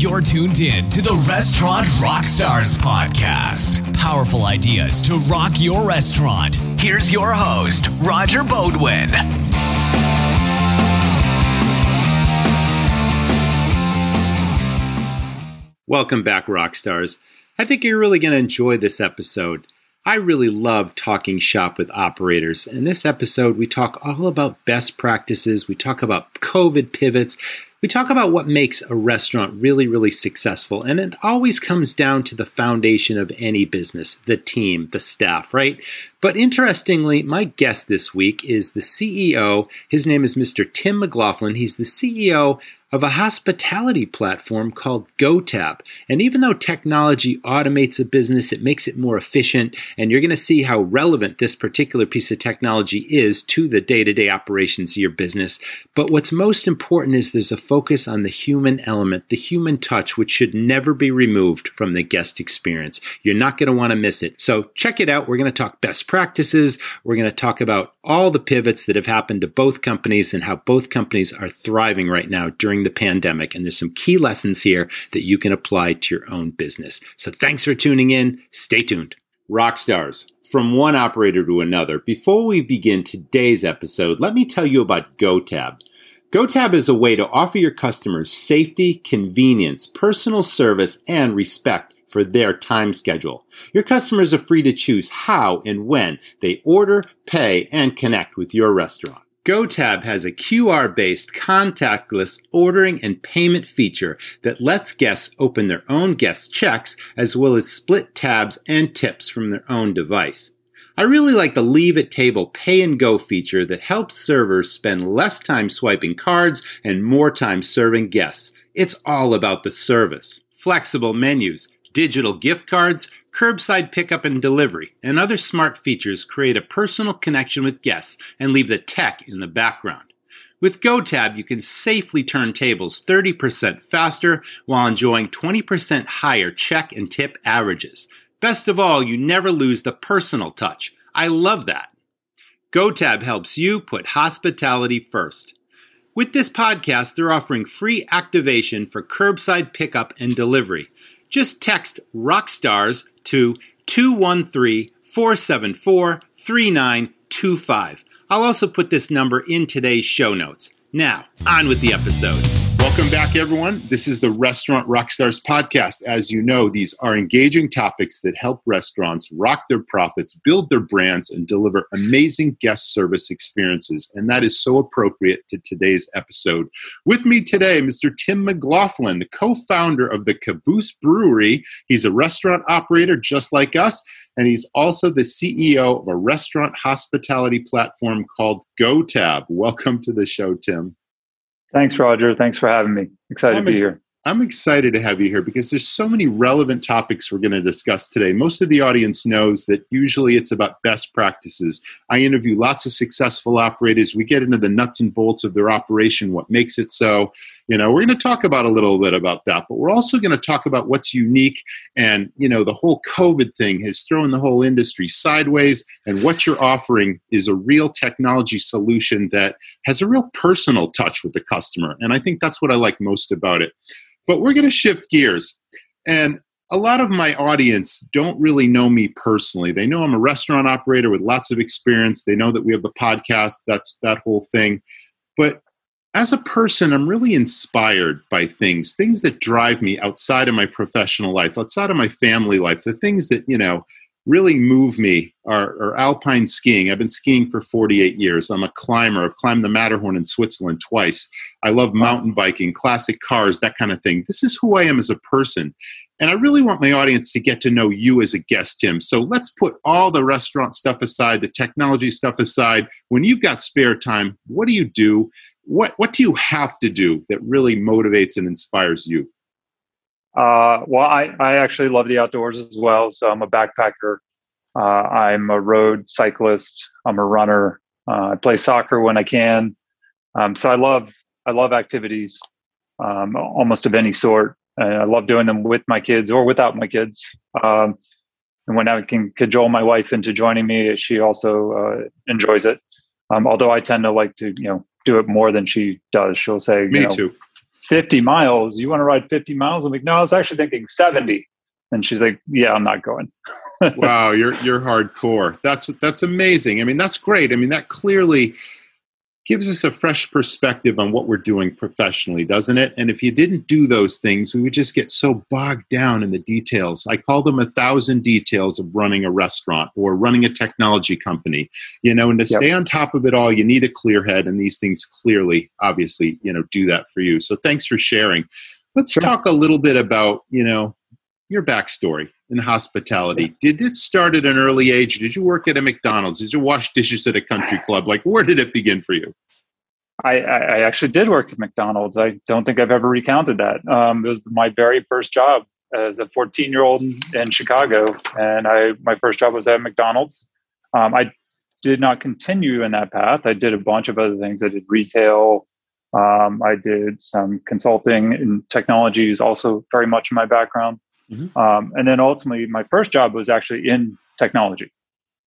You're tuned in to the Restaurant Rockstars podcast. Powerful ideas to rock your restaurant. Here's your host, Roger Beaudoin. Welcome back, Rockstars. I think you're really going to enjoy this episode. I really love talking shop with operators. In this episode, we talk all about best practices, we talk about COVID pivots, we talk about what makes a restaurant really, really successful. And it always comes down to the foundation of any business the team, the staff, right? But interestingly, my guest this week is the CEO. His name is Mr. Tim McLaughlin. He's the CEO of a hospitality platform called GoTab. And even though technology automates a business, it makes it more efficient, and you're going to see how relevant this particular piece of technology is to the day to day operations of your business. But what's most important is there's a focus on the human element, the human touch, which should never be removed from the guest experience. You're not going to want to miss it. So check it out. We're going to talk best practices. We're going to talk about all the pivots that have happened to both companies and how both companies are thriving right now during the pandemic. And there's some key lessons here that you can apply to your own business. So thanks for tuning in. Stay tuned. Rock stars From one operator to another, before we begin today's episode, let me tell you about GoTab. GoTab is a way to offer your customers safety, convenience, personal service, and respect for their time schedule. Your customers are free to choose how and when they order, pay, and connect with your restaurant. GoTab has a QR based contactless ordering and payment feature that lets guests open their own guest checks as well as split tabs and tips from their own device. I really like the leave at table pay and go feature that helps servers spend less time swiping cards and more time serving guests. It's all about the service. Flexible menus, digital gift cards, curbside pickup and delivery, and other smart features create a personal connection with guests and leave the tech in the background. With GoTab, you can safely turn tables 30% faster while enjoying 20% higher check and tip averages. Best of all, you never lose the personal touch. I love that. GoTab helps you put hospitality first. With this podcast, they're offering free activation for curbside pickup and delivery. Just text Rockstars to 213 474 3925. I'll also put this number in today's show notes. Now, on with the episode. Welcome back, everyone. This is the Restaurant Rockstars podcast. As you know, these are engaging topics that help restaurants rock their profits, build their brands, and deliver amazing guest service experiences. And that is so appropriate to today's episode. With me today, Mr. Tim McLaughlin, the co founder of the Caboose Brewery. He's a restaurant operator just like us, and he's also the CEO of a restaurant hospitality platform called GoTab. Welcome to the show, Tim. Thanks, Roger. Thanks for having me. Excited I'm to be here. I'm excited to have you here because there's so many relevant topics we're going to discuss today. Most of the audience knows that usually it's about best practices. I interview lots of successful operators. We get into the nuts and bolts of their operation, what makes it so. You know, we're going to talk about a little bit about that, but we're also going to talk about what's unique and, you know, the whole COVID thing has thrown the whole industry sideways and what you're offering is a real technology solution that has a real personal touch with the customer. And I think that's what I like most about it. But we're going to shift gears. And a lot of my audience don't really know me personally. They know I'm a restaurant operator with lots of experience. They know that we have the podcast, that's that whole thing. But as a person, I'm really inspired by things, things that drive me outside of my professional life, outside of my family life, the things that, you know, really move me are, are, alpine skiing. I've been skiing for 48 years. I'm a climber. I've climbed the Matterhorn in Switzerland twice. I love mountain biking, classic cars, that kind of thing. This is who I am as a person. And I really want my audience to get to know you as a guest, Tim. So let's put all the restaurant stuff aside, the technology stuff aside. When you've got spare time, what do you do? What, what do you have to do that really motivates and inspires you? Uh, well, I, I actually love the outdoors as well. So I'm a backpacker. Uh, I'm a road cyclist. I'm a runner. Uh, I play soccer when I can. Um, so I love I love activities, um, almost of any sort. And I love doing them with my kids or without my kids. Um, and when I can cajole my wife into joining me, she also uh, enjoys it. Um, although I tend to like to you know do it more than she does. She'll say, "Me you know, too." 50 miles. You want to ride 50 miles? I'm like, no, I was actually thinking 70. And she's like, yeah, I'm not going. wow, you're you're hardcore. That's that's amazing. I mean, that's great. I mean, that clearly gives us a fresh perspective on what we're doing professionally, doesn't it? And if you didn't do those things, we would just get so bogged down in the details. I call them a thousand details of running a restaurant or running a technology company. You know, and to yep. stay on top of it all, you need a clear head, and these things clearly, obviously, you know, do that for you. So thanks for sharing. Let's sure. talk a little bit about, you know, your backstory in hospitality. Did it start at an early age? Did you work at a McDonald's? Did you wash dishes at a country club? Like, where did it begin for you? I, I actually did work at McDonald's. I don't think I've ever recounted that. Um, it was my very first job as a 14 year old in Chicago, and I my first job was at McDonald's. Um, I did not continue in that path. I did a bunch of other things. I did retail. Um, I did some consulting and technology is also very much in my background. Mm-hmm. Um, and then ultimately, my first job was actually in technology.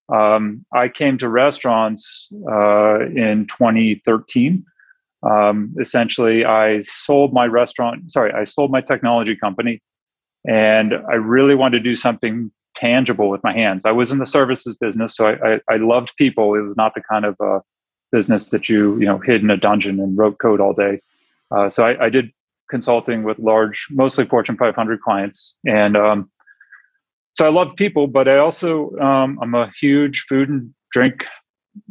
Um, I came to restaurants uh, in 2013. Um, essentially, I sold my restaurant, sorry, I sold my technology company, and I really wanted to do something tangible with my hands. I was in the services business, so I, I, I loved people. It was not the kind of uh, business that you you know hid in a dungeon and wrote code all day. Uh, so I, I, did consulting with large, mostly Fortune 500 clients. And um, so I love people, but I also, um, I'm a huge food and drink,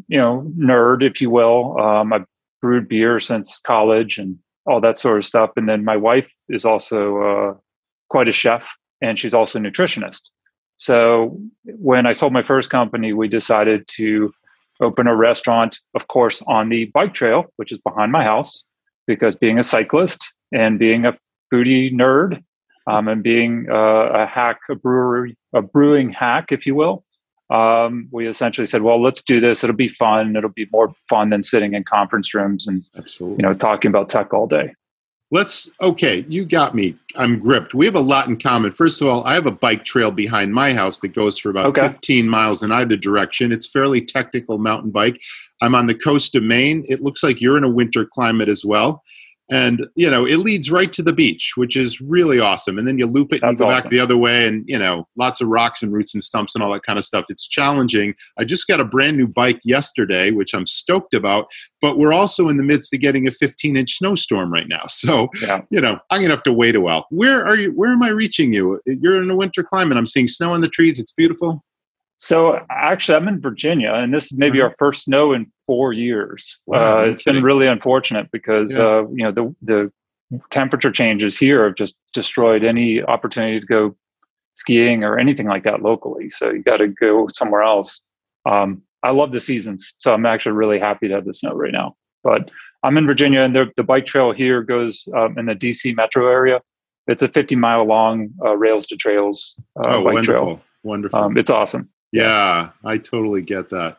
you know, nerd, if you will. Um, I've brewed beer since college and all that sort of stuff. And then my wife is also uh, quite a chef and she's also a nutritionist. So when I sold my first company, we decided to open a restaurant, of course, on the bike trail, which is behind my house, because being a cyclist and being a foodie nerd um, and being uh, a hack, a brewery, a brewing hack, if you will, um, we essentially said, well, let's do this. It'll be fun. It'll be more fun than sitting in conference rooms and Absolutely. you know talking about tech all day. Let's okay, you got me. I'm gripped. We have a lot in common. First of all, I have a bike trail behind my house that goes for about okay. 15 miles in either direction. It's fairly technical mountain bike. I'm on the coast of Maine. It looks like you're in a winter climate as well and you know it leads right to the beach which is really awesome. And then you loop it and you go awesome. back the other way and you know lots of rocks and roots and stumps and all that kind of stuff. It's challenging. I just got a brand new bike yesterday which i'm stoked about but we're also in the midst of getting a 15 inch snowstorm right now. So yeah. you know i'm gonna have to wait a while. Where are you where am i reaching you? You're in a winter climate. I'm seeing snow on the trees. It's beautiful so actually, I'm in Virginia, and this is maybe mm-hmm. our first snow in four years. Wow, uh, it's been really unfortunate because yeah. uh, you know the the temperature changes here have just destroyed any opportunity to go skiing or anything like that locally. So you got to go somewhere else. Um, I love the seasons, so I'm actually really happy to have the snow right now. But I'm in Virginia, and the, the bike trail here goes um, in the DC metro area. It's a 50 mile long uh, rails to trails uh, oh, bike wonderful. trail. Wonderful. Um, it's awesome. Yeah, I totally get that.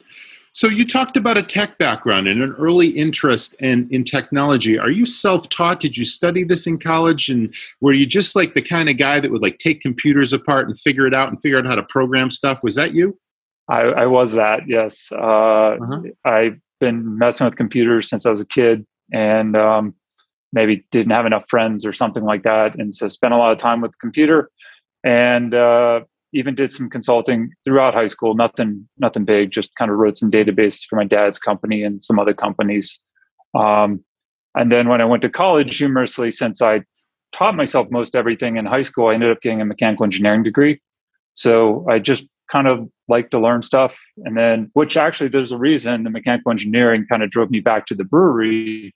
So you talked about a tech background and an early interest in, in technology. Are you self-taught? Did you study this in college? And were you just like the kind of guy that would like take computers apart and figure it out and figure out how to program stuff? Was that you? I, I was that, yes. Uh, uh-huh. I've been messing with computers since I was a kid and um, maybe didn't have enough friends or something like that. And so spent a lot of time with the computer and uh, even did some consulting throughout high school. Nothing, nothing big. Just kind of wrote some databases for my dad's company and some other companies. Um, and then when I went to college, humorously, since I taught myself most everything in high school, I ended up getting a mechanical engineering degree. So I just kind of like to learn stuff. And then, which actually there's a reason the mechanical engineering kind of drove me back to the brewery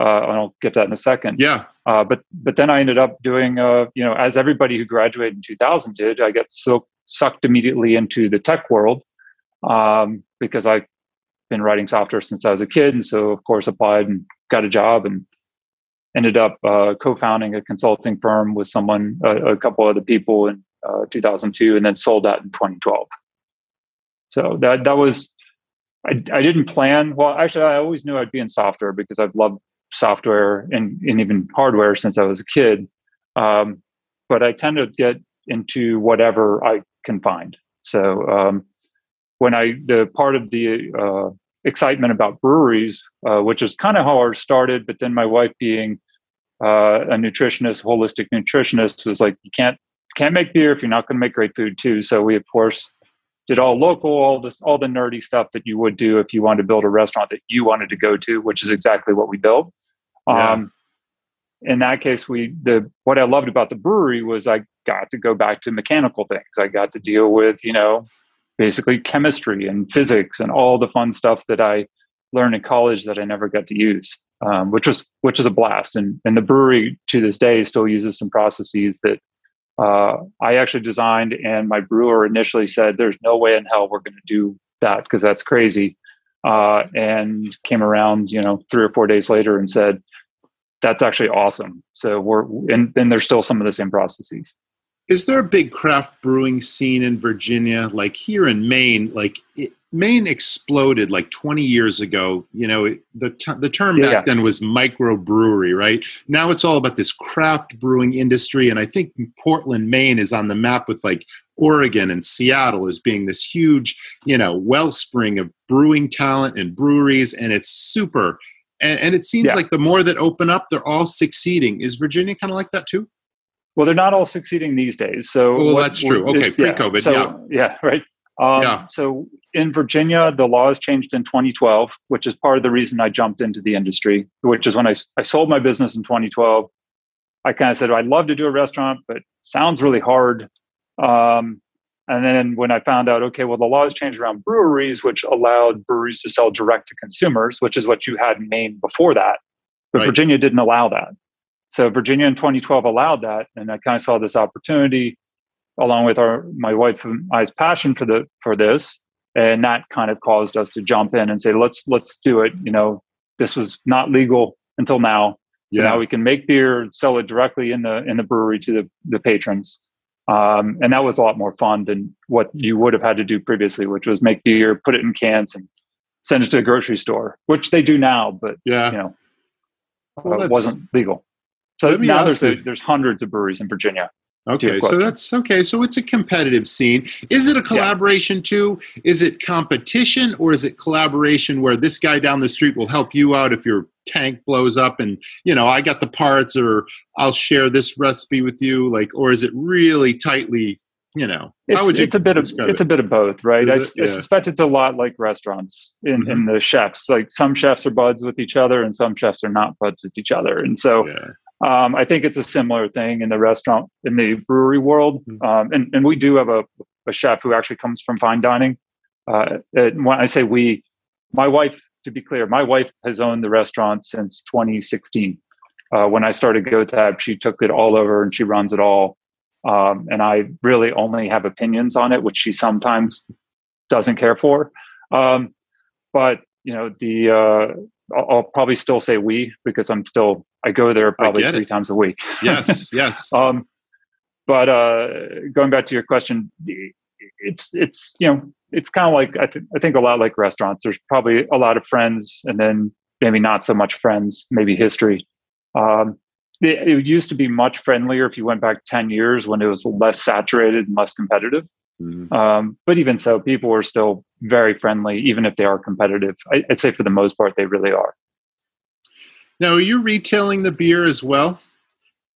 uh, and I'll get that in a second. Yeah. Uh, but but then I ended up doing, uh, you know, as everybody who graduated in 2000 did, I got so sucked immediately into the tech world um, because I've been writing software since I was a kid, and so of course applied and got a job and ended up uh, co-founding a consulting firm with someone, a couple other people in uh, 2002, and then sold that in 2012. So that that was I, I didn't plan. Well, actually, I always knew I'd be in software because I've loved software and, and even hardware since I was a kid. Um, but I tend to get into whatever I can find. So um, when I the part of the uh, excitement about breweries, uh, which is kind of how ours started, but then my wife being uh, a nutritionist, holistic nutritionist, was like, you can't can't make beer if you're not going to make great food too. So we of course did all local, all this, all the nerdy stuff that you would do if you wanted to build a restaurant that you wanted to go to, which is exactly what we built. Yeah. Um, in that case, we the what I loved about the brewery was I got to go back to mechanical things. I got to deal with you know basically chemistry and physics and all the fun stuff that I learned in college that I never got to use, um, which was which is a blast. And and the brewery to this day still uses some processes that uh, I actually designed, and my brewer initially said, "There's no way in hell we're going to do that because that's crazy." Uh, and came around, you know, three or four days later and said, "That's actually awesome." So we're and then there's still some of the same processes. Is there a big craft brewing scene in Virginia? Like here in Maine, like Maine exploded like 20 years ago. You know, the t- the term yeah, back then was microbrewery, right? Now it's all about this craft brewing industry, and I think Portland, Maine, is on the map with like Oregon and Seattle as being this huge, you know, wellspring of brewing talent and breweries, and it's super. And, and it seems yeah. like the more that open up, they're all succeeding. Is Virginia kind of like that too? Well, they're not all succeeding these days. So, well, what, that's true. Okay, pre-COVID, yeah. So, yeah. yeah, right. Um, yeah. So in Virginia, the laws changed in 2012, which is part of the reason I jumped into the industry, which is when I, I sold my business in 2012. I kind of said, I'd love to do a restaurant, but sounds really hard. Um, and then when I found out, okay, well, the laws changed around breweries, which allowed breweries to sell direct to consumers, which is what you had in Maine before that. But right. Virginia didn't allow that. So Virginia in 2012 allowed that, and I kind of saw this opportunity, along with our my wife and I's passion for the for this, and that kind of caused us to jump in and say, let's let's do it. You know, this was not legal until now, so yeah. now we can make beer, and sell it directly in the in the brewery to the the patrons. Um, and that was a lot more fun than what you would have had to do previously, which was make beer, put it in cans, and send it to the grocery store, which they do now, but yeah, you know, well, uh, wasn't legal. So now there's a, there's hundreds of breweries in Virginia. Okay, so that's okay. So it's a competitive scene. Is it a collaboration yeah. too? Is it competition or is it collaboration where this guy down the street will help you out if your tank blows up and you know I got the parts or I'll share this recipe with you like or is it really tightly you know it's, it's a bit of it's a bit of both right I, yeah. I, suspect it's a lot like restaurants in, mm-hmm. in the chefs like some chefs are buds with each other and some chefs are not buds with each other and so yeah um, I think it's a similar thing in the restaurant, in the brewery world. Mm-hmm. Um, and, and we do have a, a chef who actually comes from fine dining. Uh, and when I say we, my wife, to be clear, my wife has owned the restaurant since 2016. Uh, when I started GoTab, she took it all over and she runs it all. Um, and I really only have opinions on it, which she sometimes doesn't care for. Um, but you know, the uh, I'll, I'll, probably still say we because I'm still I go there probably three it. times a week. Yes, yes. um, but uh, going back to your question, it's it's you know it's kind of like I, th- I think a lot like restaurants. There's probably a lot of friends, and then maybe not so much friends. Maybe history. Um, it, it used to be much friendlier if you went back ten years when it was less saturated and less competitive. Mm-hmm. Um, but even so, people are still very friendly, even if they are competitive. I, would say for the most part, they really are. Now, are you retailing the beer as well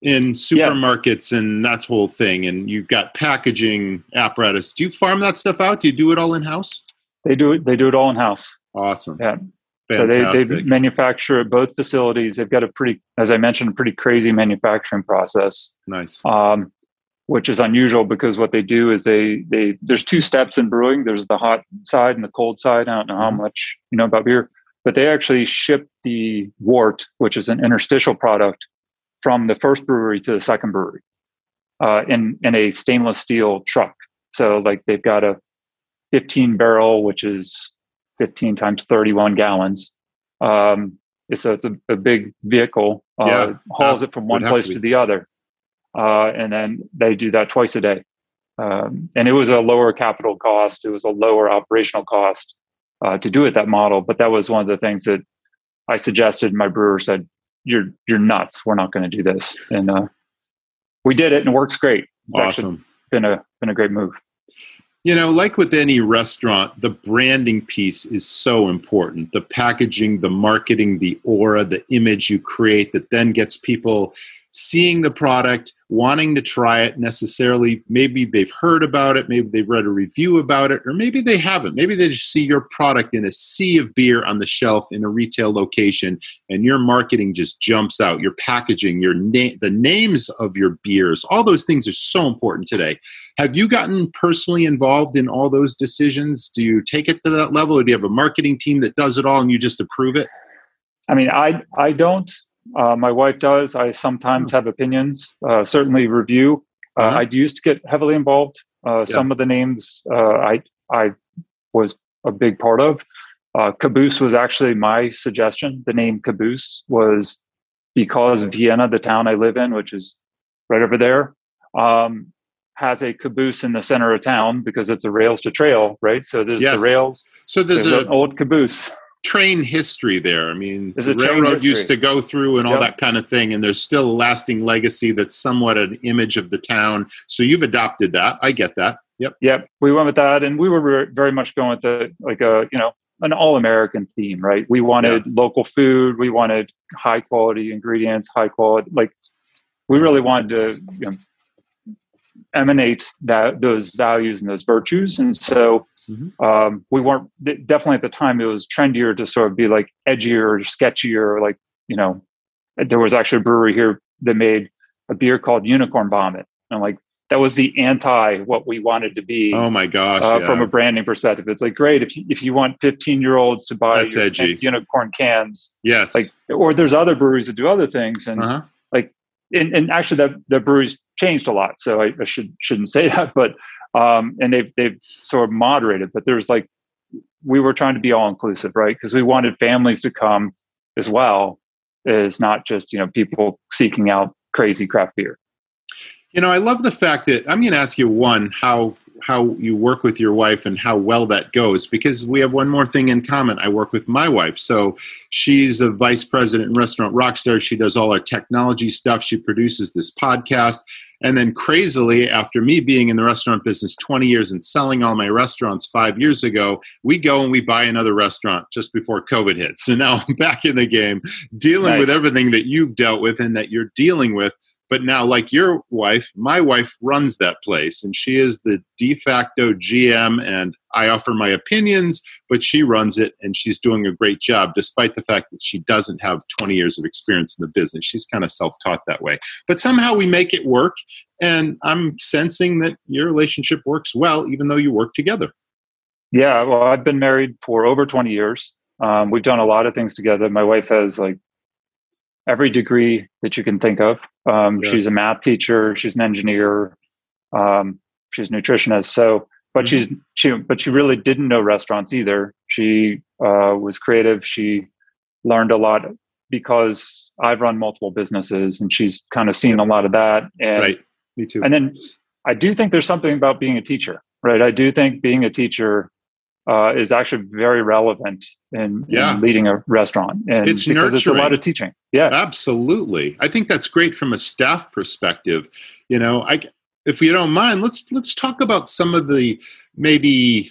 in supermarkets yeah. and that whole thing? And you've got packaging apparatus. Do you farm that stuff out? Do you do it all in house? They do it. They do it all in house. Awesome. Yeah. Fantastic. So they, they manufacture at both facilities. They've got a pretty, as I mentioned, a pretty crazy manufacturing process. Nice. Um, which is unusual because what they do is they they there's two steps in brewing. There's the hot side and the cold side. I don't know how mm-hmm. much you know about beer, but they actually ship the wort, which is an interstitial product, from the first brewery to the second brewery, uh, in in a stainless steel truck. So like they've got a 15 barrel, which is 15 times 31 gallons. Um, it's a, it's a, a big vehicle. Uh, yeah, hauls it from one place to the other uh, and then they do that twice a day. Um, and it was a lower capital cost. It was a lower operational cost uh, to do it that model. But that was one of the things that I suggested. My brewer said, "You're you're nuts. We're not going to do this." And uh, we did it, and it works great. It's awesome. Been a been a great move. You know, like with any restaurant, the branding piece is so important. The packaging, the marketing, the aura, the image you create that then gets people seeing the product, wanting to try it necessarily. Maybe they've heard about it, maybe they've read a review about it, or maybe they haven't. Maybe they just see your product in a sea of beer on the shelf in a retail location, and your marketing just jumps out. Your packaging, your name, the names of your beers, all those things are so important today. Have you gotten personally involved in all those decisions? Do you take it to that level, or do you have a marketing team that does it all and you just approve it? I mean, I I don't uh, my wife does. I sometimes hmm. have opinions, uh, certainly review. Uh, uh-huh. I used to get heavily involved. Uh, yeah. Some of the names uh, I I was a big part of. Caboose was actually my suggestion. The name Caboose was because Vienna, the town I live in, which is right over there, um, has a caboose in the center of town because it's a rails to trail, right? So there's yes. the rails. So there's, there's a, an old caboose train history there. I mean, the railroad used to go through and all yep. that kind of thing, and there's still a lasting legacy that's somewhat an image of the town. So you've adopted that. I get that. Yep. Yep. We went with that, and we were very much going with the like a you know an all American theme, right? We wanted yeah. local food. We wanted high quality ingredients, high quality like. We really wanted to you know, emanate that those values and those virtues. And so mm-hmm. um, we weren't definitely at the time it was trendier to sort of be like edgier or sketchier, or like you know, there was actually a brewery here that made a beer called Unicorn Vomit. And like, that was the anti what we wanted to be. Oh my gosh! Uh, yeah. From a branding perspective, it's like great if you, if you want 15 year olds to buy that's edgy unicorn cans. Yes. Like, or there's other breweries that do other things, and uh-huh. And, and actually, that the breweries changed a lot. So I, I should shouldn't say that, but um, and they've they've sort of moderated. But there's like we were trying to be all inclusive, right? Because we wanted families to come as well as not just you know people seeking out crazy craft beer. You know, I love the fact that I'm going to ask you one how how you work with your wife and how well that goes because we have one more thing in common. I work with my wife. So she's a vice president in Restaurant Rockstar. She does all our technology stuff. She produces this podcast. And then crazily, after me being in the restaurant business 20 years and selling all my restaurants five years ago, we go and we buy another restaurant just before COVID hit. So now I'm back in the game, dealing nice. with everything that you've dealt with and that you're dealing with but now, like your wife, my wife runs that place and she is the de facto GM. And I offer my opinions, but she runs it and she's doing a great job, despite the fact that she doesn't have 20 years of experience in the business. She's kind of self taught that way. But somehow we make it work. And I'm sensing that your relationship works well, even though you work together. Yeah. Well, I've been married for over 20 years. Um, we've done a lot of things together. My wife has like every degree that you can think of. Um, yeah. She's a math teacher. She's an engineer. Um, she's a nutritionist. So, but mm-hmm. she's she, but she really didn't know restaurants either. She uh, was creative. She learned a lot because I've run multiple businesses, and she's kind of seen a lot of that. And, right. Me too. And then I do think there's something about being a teacher, right? I do think being a teacher uh, is actually very relevant in, yeah. in, leading a restaurant. And it's because nurturing. it's a lot of teaching. Yeah, absolutely. I think that's great from a staff perspective. You know, I if you don't mind, let's let's talk about some of the maybe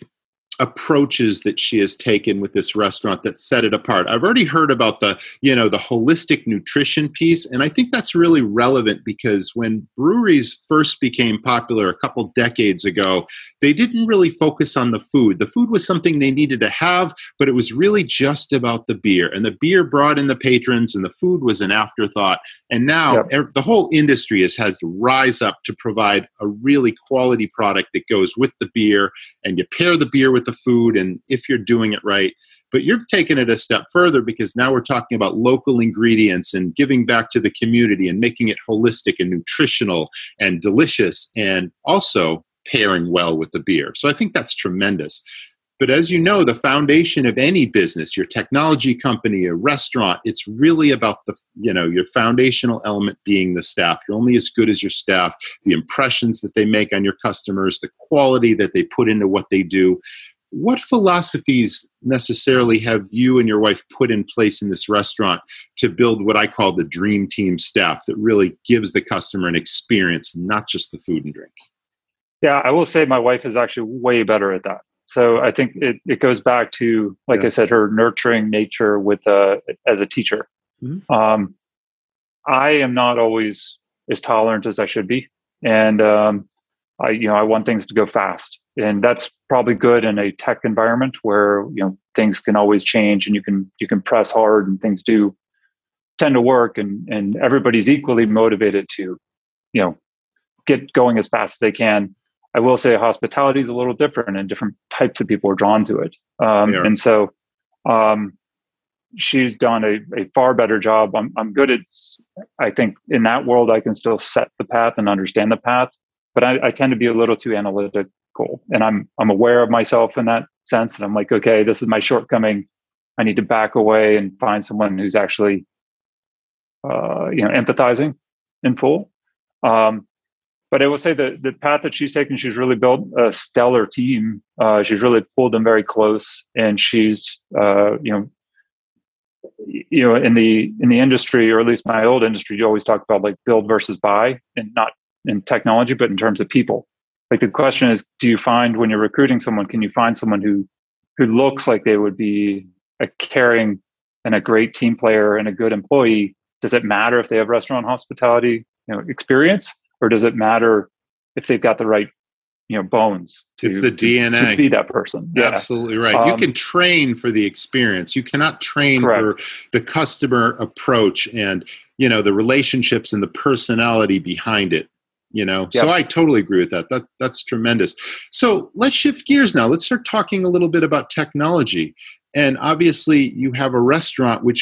approaches that she has taken with this restaurant that set it apart. I've already heard about the, you know, the holistic nutrition piece and I think that's really relevant because when breweries first became popular a couple decades ago, they didn't really focus on the food. The food was something they needed to have, but it was really just about the beer. And the beer brought in the patrons and the food was an afterthought. And now yep. the whole industry has had to rise up to provide a really quality product that goes with the beer and you pair the beer with the food and if you're doing it right. But you've taken it a step further because now we're talking about local ingredients and giving back to the community and making it holistic and nutritional and delicious and also pairing well with the beer. So I think that's tremendous. But as you know, the foundation of any business, your technology company, a restaurant, it's really about the, you know, your foundational element being the staff. You're only as good as your staff, the impressions that they make on your customers, the quality that they put into what they do what philosophies necessarily have you and your wife put in place in this restaurant to build what I call the dream team staff that really gives the customer an experience, not just the food and drink? Yeah, I will say my wife is actually way better at that. So I think it, it goes back to, like yeah. I said, her nurturing nature with uh, as a teacher. Mm-hmm. Um, I am not always as tolerant as I should be, and um, I you know I want things to go fast, and that's probably good in a tech environment where you know things can always change and you can you can press hard and things do tend to work and and everybody's equally motivated to you know get going as fast as they can. I will say hospitality is a little different and different types of people are drawn to it. Um, and so um, she's done a, a far better job. I'm, I'm good at i think in that world i can still set the path and understand the path but I, I tend to be a little too analytical and i'm i'm aware of myself in that sense and i'm like okay this is my shortcoming i need to back away and find someone who's actually uh, you know, empathizing in full. Um, but I will say that the path that she's taken, she's really built a stellar team. Uh, she's really pulled them very close, and she's, uh, you know, you know, in the in the industry, or at least my old industry, you always talk about like build versus buy, and not in technology, but in terms of people. Like the question is, do you find when you're recruiting someone, can you find someone who who looks like they would be a caring and a great team player and a good employee, does it matter if they have restaurant hospitality you know experience or does it matter if they've got the right you know bones to, it's the dna to, to be that person yeah. absolutely right um, you can train for the experience you cannot train correct. for the customer approach and you know the relationships and the personality behind it you know? Yep. so i totally agree with that. That that's tremendous. So let's shift gears now. Let's start talking a little bit about technology. And obviously you have a restaurant which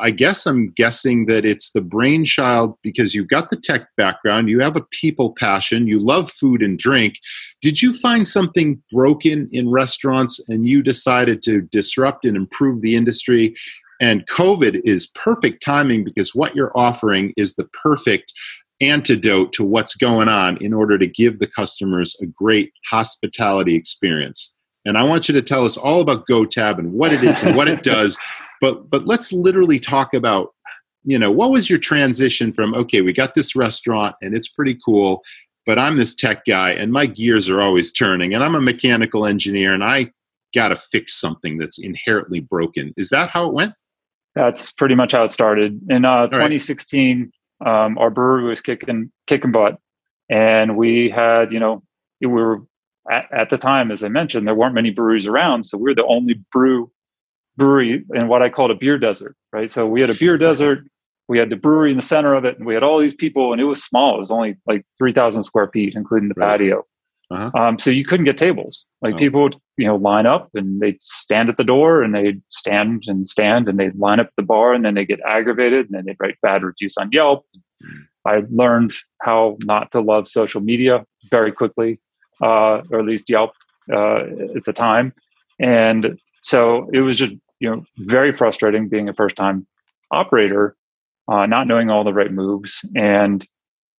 i guess i'm guessing that it's the brainchild because you've got the tech background you have a people passion you love food and drink. Did you find something broken in restaurants and you decided to disrupt and improve the industry? And covid is perfect timing because what you're offering is the perfect antidote to what's going on in order to give the customers a great hospitality experience and I want you to tell us all about GoTab and what it is and what it does. But but let's literally talk about you know what was your transition from okay we got this restaurant and it's pretty cool but i'm this tech guy and my gears are always turning and i'm a mechanical engineer and i got to fix something that's inherently broken is that how it went that's pretty much how it started in uh, 2016 right. Um, our brewery was kicking kicking butt and we had you know we were at, at, the time, as I mentioned, there weren't many breweries around, so we are the only brew brewery in what I called a beer desert, right? So we had a beer desert, we had the brewery in the center of it, and we had all these people, and it was small. It was only like three thousand square feet, including the right. patio. Uh-huh. Um, so you couldn't get tables. Like oh. people would, you know, line up and they'd stand at the door and they'd stand and stand and they'd line up at the bar and then they get aggravated and then they'd write bad reviews on Yelp. Mm. I learned how not to love social media very quickly uh, or at least Yelp uh, at the time. And so it was just you know very frustrating being a first time operator, uh, not knowing all the right moves. And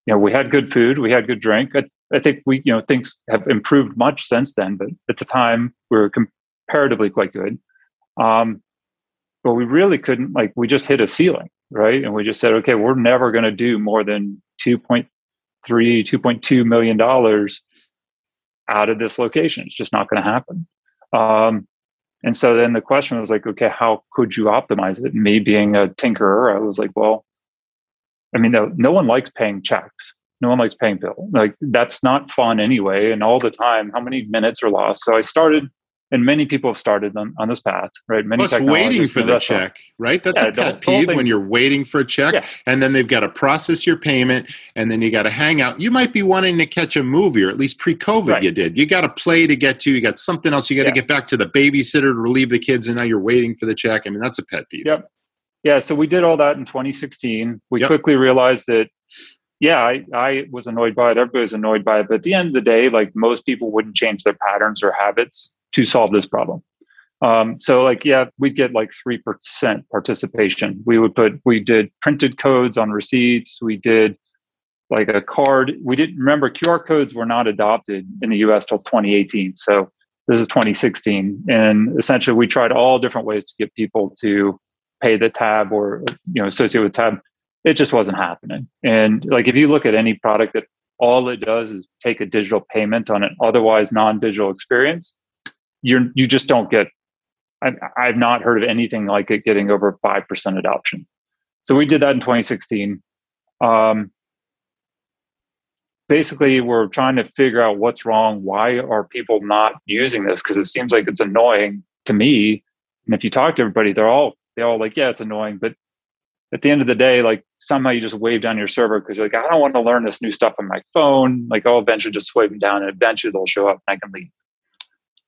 you know we had good food, we had good drink. I, I think we you know things have improved much since then, but at the time we were comparatively quite good. Um, but we really couldn't like we just hit a ceiling, right? And we just said, okay, we're never going to do more than 2.3 2.2 million dollars out of this location. It's just not going to happen. Um, and so then the question was like, okay, how could you optimize it? Me being a tinkerer, I was like, well, I mean, no, no one likes paying checks. No one likes paying bill. Like that's not fun anyway. And all the time, how many minutes are lost? So I started and many people have started on, on this path, right? Many Plus, waiting for the, check, right? That's yeah, a pet peeve when you're waiting for a check, yeah. and then they've got to process your payment, and then you got to hang out. You might be wanting to catch a movie, or at least pre-COVID, right. you did. You got a play to get to. You got something else. You got to yeah. get back to the babysitter to relieve the kids, and now you're waiting for the check. I mean, that's a pet peeve. Yep. Yeah. So we did all that in 2016. We yep. quickly realized that yeah, I, I was annoyed by it. Everybody was annoyed by it. But at the end of the day, like most people wouldn't change their patterns or habits to solve this problem. Um, so like, yeah, we'd get like 3% participation. We would put, we did printed codes on receipts. We did like a card. We didn't remember QR codes were not adopted in the US till 2018. So this is 2016. And essentially we tried all different ways to get people to pay the tab or, you know, associate with tab. It just wasn't happening. And like, if you look at any product that all it does is take a digital payment on an otherwise non-digital experience, you're you just don't get. I, I've not heard of anything like it getting over five percent adoption. So we did that in 2016. Um, basically, we're trying to figure out what's wrong. Why are people not using this? Because it seems like it's annoying to me. And if you talk to everybody, they're all they're all like, yeah, it's annoying, but at the end of the day, like somehow you just wave down your server because you're like, I don't want to learn this new stuff on my phone. Like I'll eventually just swipe them down and eventually they'll show up and I can leave.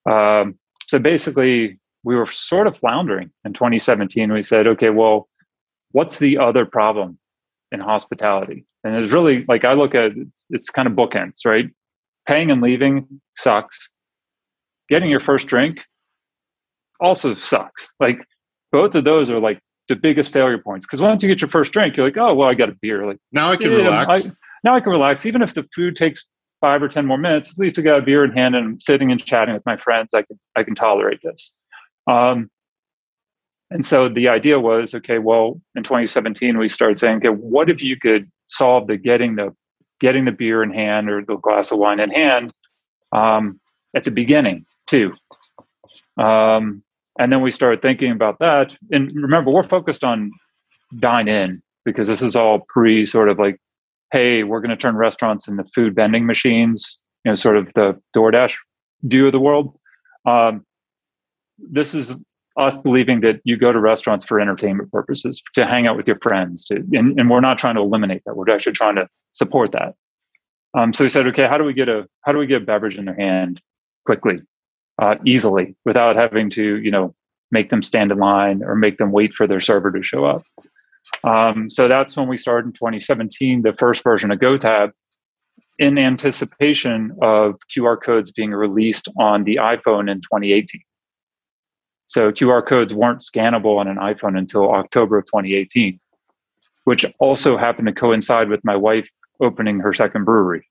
Um, so basically, we were sort of floundering in 2017. We said, okay, well, what's the other problem in hospitality? And it's really like I look at it's, it's kind of bookends, right? Paying and leaving sucks. Getting your first drink also sucks. Like both of those are like the biggest failure points because once you get your first drink, you're like, oh well, I got a beer. Like now I can yeah, relax. I, now I can relax. Even if the food takes five or ten more minutes, at least I got a beer in hand and I'm sitting and chatting with my friends. I can I can tolerate this. Um, and so the idea was, okay, well, in 2017 we started saying, okay, what if you could solve the getting the getting the beer in hand or the glass of wine in hand um, at the beginning too. Um, and then we started thinking about that. And remember, we're focused on dine in because this is all pre sort of like, hey, we're going to turn restaurants into food vending machines, you know, sort of the DoorDash view of the world. Um, this is us believing that you go to restaurants for entertainment purposes, to hang out with your friends, to, and, and we're not trying to eliminate that. We're actually trying to support that. Um, so we said, okay, how do we get a how do we get a beverage in their hand quickly? Uh, easily without having to, you know, make them stand in line or make them wait for their server to show up. Um, so that's when we started in 2017, the first version of GoTab in anticipation of QR codes being released on the iPhone in 2018. So QR codes weren't scannable on an iPhone until October of 2018, which also happened to coincide with my wife opening her second brewery.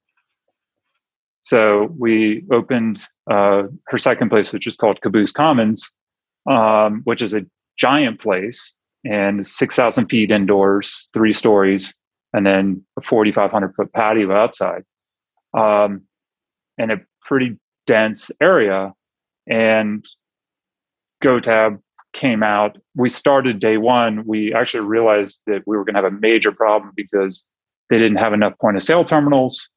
So we opened uh, her second place, which is called Caboose Commons, um, which is a giant place and 6,000 feet indoors, three stories, and then a 4,500 foot patio outside, um, in a pretty dense area. And GoTab came out. We started day one. We actually realized that we were going to have a major problem because they didn't have enough point of sale terminals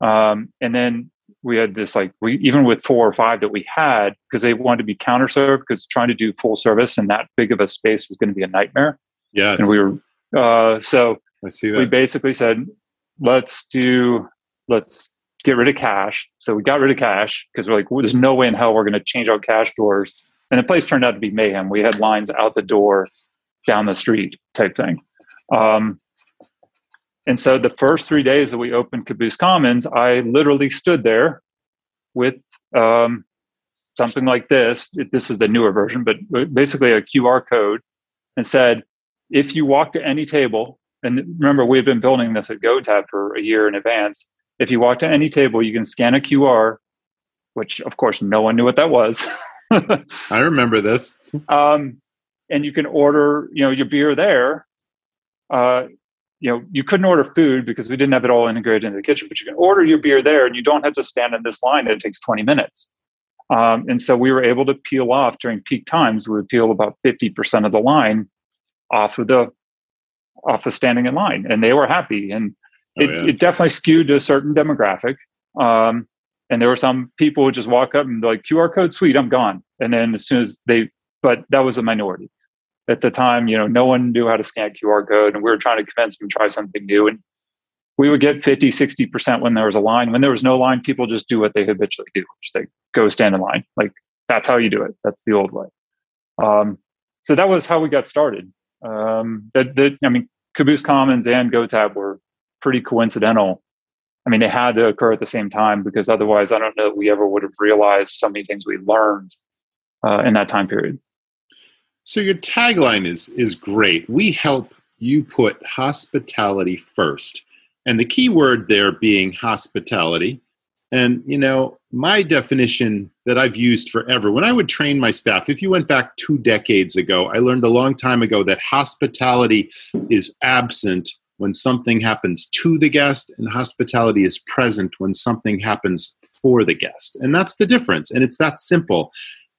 um, and then we had this like we even with four or five that we had because they wanted to be counter served because trying to do full service in that big of a space was going to be a nightmare. Yeah, and we were uh, so I see that. we basically said let's do let's get rid of cash. So we got rid of cash because we're like, well, there's no way in hell we're going to change out cash doors. And the place turned out to be mayhem. We had lines out the door, down the street type thing. Um, and so the first three days that we opened Caboose Commons, I literally stood there with um, something like this. This is the newer version, but basically a QR code and said, if you walk to any table, and remember, we've been building this at GoTab for a year in advance. If you walk to any table, you can scan a QR, which of course no one knew what that was. I remember this. Um, and you can order, you know, your beer there. Uh, you know you couldn't order food because we didn't have it all integrated into the kitchen but you can order your beer there and you don't have to stand in this line. It takes 20 minutes. Um, and so we were able to peel off during peak times we would peel about 50% of the line off of the off of standing in line and they were happy. And oh, it, yeah. it, definitely skewed to a certain demographic. Um, and there were some people who just walk up and like qr code sweet i'm gone. And then as soon as they but that was a minority at the time, you know, no one knew how to scan QR code and we were trying to convince them to try something new. And we would get 50, 60% when there was a line. When there was no line, people just do what they habitually do, just like go stand in line. Like that's how you do it. That's the old way. Um, so that was how we got started. Um, that, that, I mean, Caboose Commons and GoTab were pretty coincidental. I mean, they had to occur at the same time because otherwise, I don't know that we ever would have realized so many things we learned uh, in that time period. So your tagline is is great. We help you put hospitality first. And the key word there being hospitality. And you know, my definition that I've used forever, when I would train my staff, if you went back two decades ago, I learned a long time ago that hospitality is absent when something happens to the guest, and hospitality is present when something happens for the guest. And that's the difference. And it's that simple.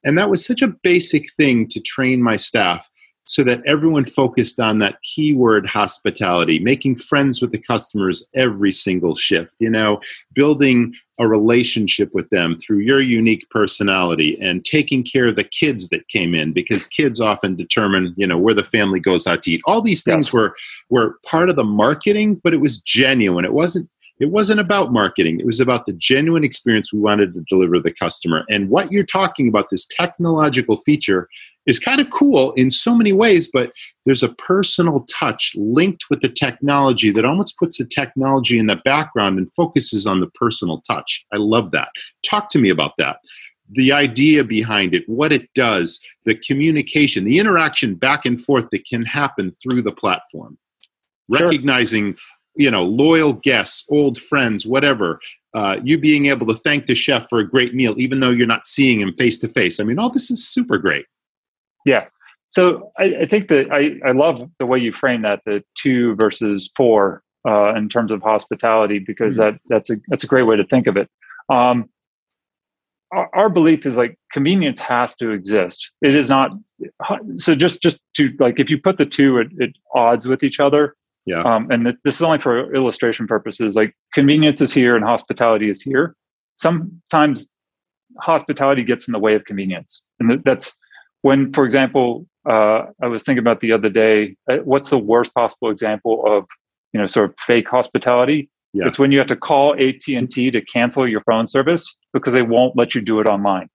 And that was such a basic thing to train my staff so that everyone focused on that keyword hospitality, making friends with the customers every single shift, you know, building a relationship with them through your unique personality and taking care of the kids that came in because kids often determine, you know, where the family goes out to eat. All these things yes. were were part of the marketing, but it was genuine. It wasn't it wasn't about marketing. It was about the genuine experience we wanted to deliver the customer. And what you're talking about, this technological feature, is kind of cool in so many ways, but there's a personal touch linked with the technology that almost puts the technology in the background and focuses on the personal touch. I love that. Talk to me about that. The idea behind it, what it does, the communication, the interaction back and forth that can happen through the platform. Recognizing you know loyal guests old friends whatever uh, you being able to thank the chef for a great meal even though you're not seeing him face to face i mean all this is super great. Yeah. So I, I, think that I, I love the way you frame that the two versus four uh, in terms of hospitality because mm-hmm. that that's a that's a great way to think of it. Um, our, our belief is like convenience has to exist. It is not so just just to like if you put the two at, at odds with each other yeah. Um, and th- this is only for illustration purposes. Like convenience is here and hospitality is here. Sometimes hospitality gets in the way of convenience, and th- that's when, for example, uh, I was thinking about the other day. Uh, what's the worst possible example of you know sort of fake hospitality? Yeah. It's when you have to call AT and T to cancel your phone service because they won't let you do it online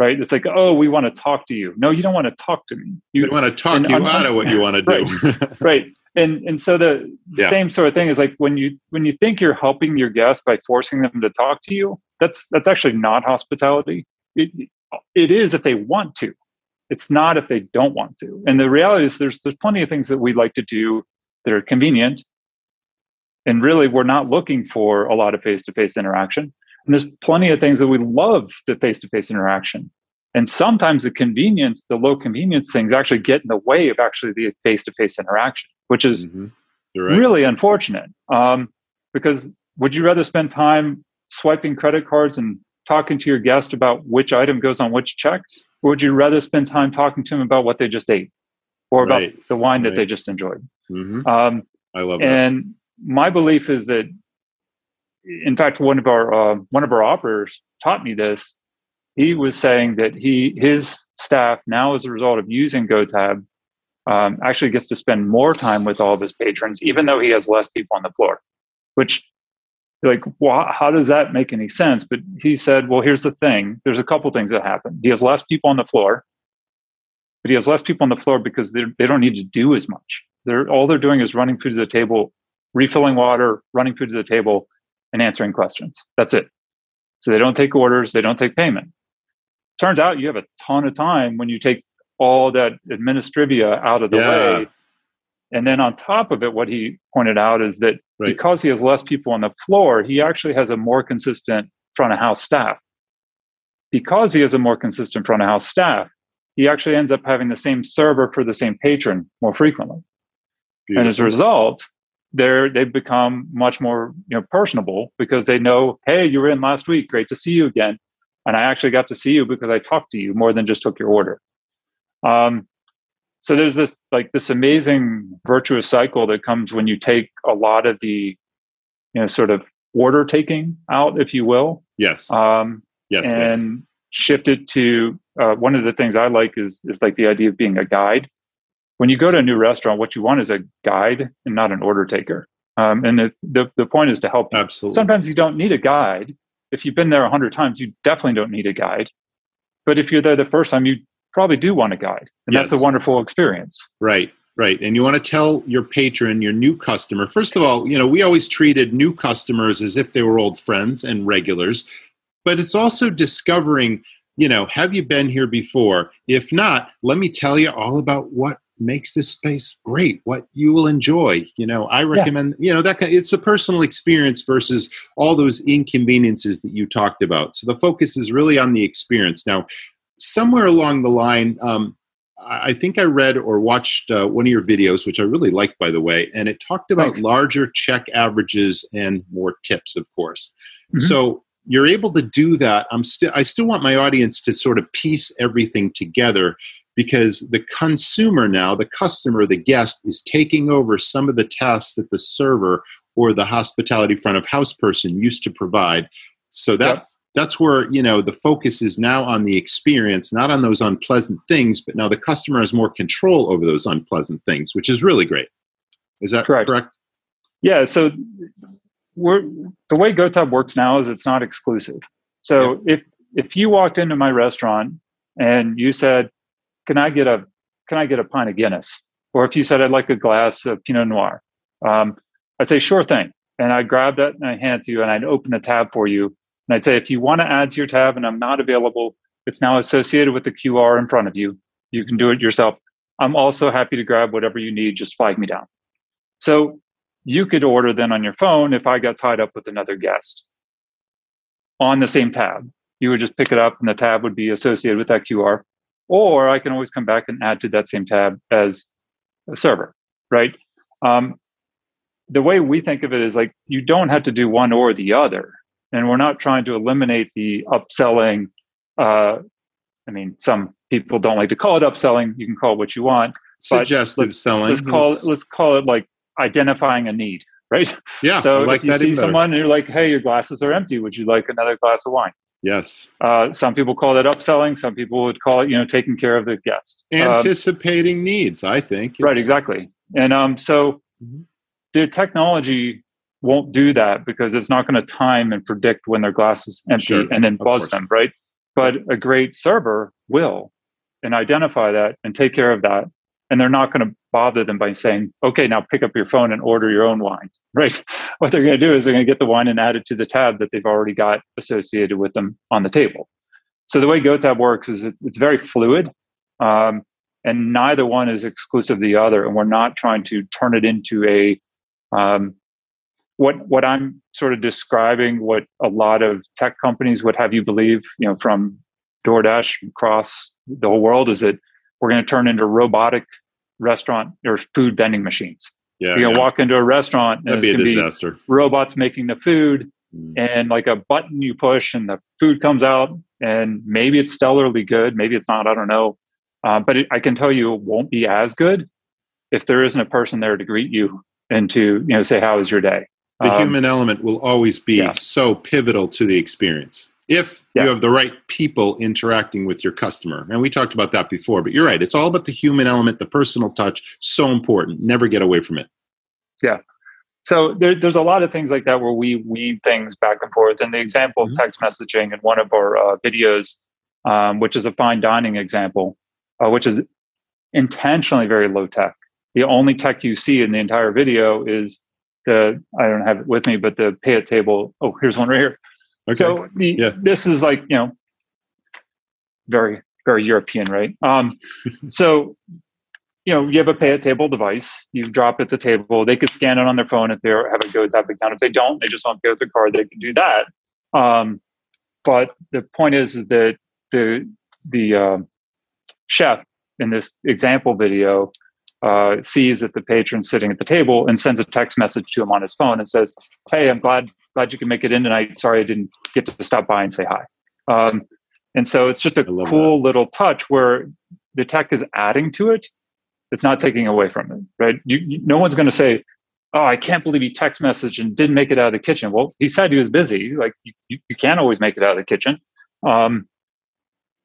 right? It's like, oh, we want to talk to you. No, you don't want to talk to me. You want to talk you out of what you want to do. right. right. And and so the yeah. same sort of thing is like when you when you think you're helping your guests by forcing them to talk to you, that's that's actually not hospitality. It, it is if they want to. It's not if they don't want to. And the reality is there's there's plenty of things that we like to do that are convenient. And really we're not looking for a lot of face-to-face interaction and there's plenty of things that we love the face to face interaction. And sometimes the convenience, the low convenience things actually get in the way of actually the face to face interaction, which is mm-hmm. right. really unfortunate. Um, because would you rather spend time swiping credit cards and talking to your guest about which item goes on which check? Or would you rather spend time talking to them about what they just ate or about right. the wine right. that they just enjoyed? Mm-hmm. Um, I love that. And my belief is that in fact, one of our uh, one of our operators taught me this. He was saying that he his staff now, as a result of using GoTab, um, actually gets to spend more time with all of his patrons, even though he has less people on the floor. Which, like, how does that make any sense? But he said, well, here's the thing. There's a couple things that happen. He has less people on the floor, but he has less people on the floor because they they don't need to do as much. They're all they're doing is running food to the table, refilling water, running food to the table, and answering questions. That's it. So they don't take orders, they don't take payment. Turns out you have a ton of time when you take all that administrivia out of the yeah. way. And then on top of it, what he pointed out is that right. because he has less people on the floor, he actually has a more consistent front of house staff. Because he has a more consistent front of house staff, he actually ends up having the same server for the same patron more frequently. Beautiful. And as a result, they're they've become much more you know personable because they know hey you were in last week. Great to see you again. And i actually got to see you because i talked to you more than just took your order. Um, so there's this like this amazing virtuous cycle that comes when you take a lot of the you know sort of order taking out if you will. Yes. Um, yes and yes. shift it to uh, one of the things i like is is like the idea of being a guide when you go to a new restaurant, what you want is a guide and not an order taker. Um, and the, the, the point is to help. Absolutely. Sometimes you don't need a guide. If you've been there a hundred times, you definitely don't need a guide. But if you're there the first time, you probably do want a guide, and yes. that's a wonderful experience. Right. Right. And you want to tell your patron, your new customer, first of all, you know, we always treated new customers as if they were old friends and regulars, but it's also discovering, you know, have you been here before? If not, let me tell you all about what makes this space great what you will enjoy you know i recommend yeah. you know that kind of, it's a personal experience versus all those inconveniences that you talked about so the focus is really on the experience now somewhere along the line um, I think I read or watched uh, one of your videos, which I really liked, by the way, and it talked about Thanks. larger check averages and more tips, of course. Mhm. So you're able to do that. I'm still, I still want my audience to sort of piece everything together because the consumer now, the customer, the guest, is taking over some of the tasks that the server or the hospitality front of house person used to provide. So that Yep. that's where you know the focus is now on the experience not on those unpleasant things but now the customer has more control over those unpleasant things which is really great is that Correct. correct, Yeah, so we're the way GoTab works now is it's not exclusive. So if if you walked into my restaurant and you said, "Can I get a can I get a pint of Guinness?" or if you said, "I'd like a glass of Pinot Noir," um, I'd say, "Sure thing," and I'd grab that and I'd hand it to you and I'd open the tab for you and I'd say, "If you want to add to your tab and I'm not available, it's now associated with the QR in front of you. You can do it yourself. I'm also happy to grab whatever you need. Just flag me down." So you could order then on your phone if I got tied up with another guest on the same tab. You would just pick it up and the tab would be associated with that QR. Or I can always come back and add to that same tab as a server, right? Um, the way we think of it is like you don't have to do one or the other. And we're not trying to eliminate the upselling. Uh, I mean, some people don't like to call it upselling. You can call it what you want. Suggestive let's- selling Let's call it, let's call it like identifying a need, right? yeah so I like if you see someone and you're like, "Hey, your glasses are empty. Would you like another glass of wine?" Yes Uh, some people call that upselling. Some people would call it, you know, taking care of the guest. Um, anticipating needs i think right, exactly. And um, so Mhm. the technology won't do that because it's not going to time and predict when their glass is empty Sure, and then buzz them, right? But a great server will and identify that and take care of that. And they're not going to bother them by saying, okay, now pick up your phone and order your own wine, right? What they're going to do is they're going to get the wine and add it to the tab that they've already got associated with them on the table. So the way GoTab works is it's very fluid. Um, and neither one is exclusive of the other. And we're not trying to turn it into a um, what what I'm sort of describing what a lot of tech companies would have you believe, you know, from DoorDash across the whole world is that we're going to turn into robotic restaurant or food vending machines. yeah, You're going yeah. walk into a restaurant and that'd it's be a to be robots making the food Mm. and like a button you push and the food comes out and maybe it's stellarly good maybe it's not i don't know uh, but it, i can tell you it won't be as good if there isn't a person there to greet you and to you know say how was your day the Um, human element will always be yeah. so pivotal to the experience if Yeah. you have the right people interacting with your customer. And we talked about that before but you're right. It's all about the human element the personal touch so important. Never get away from it. Yeah. so there, there's a lot of things like that where we weave things back and forth. And the example Mhm. of text messaging in one of our uh, videos um, which is a fine dining example uh, which is intentionally very low tech. The only tech you see in the entire video is the i don't have it with me but the pay at table. Oh here's one right here okay. So the, Yeah. this is like you know very very european right? Um so you know you have a pay at table device. You drop it at the table. They could scan it on their phone if they have a GoTab account. If they don't they just want to pay with their card they can do that. Um but the point is, is that the the um chef in this example video uh, sees that the patron's sitting at the table and sends a text message to him on his phone and says, "Hey, I'm glad glad you can make it in tonight. Sorry I didn't get to stop by and say hi." Um, and so it's just a cool little touch where the tech is adding to it. It's not taking away from it, right? You, you, no one's going to say, "Oh, I can't believe he text messaged and didn't make it out of the kitchen." Well, he said he was busy. Like you, you, you can't always make it out of the kitchen. Um,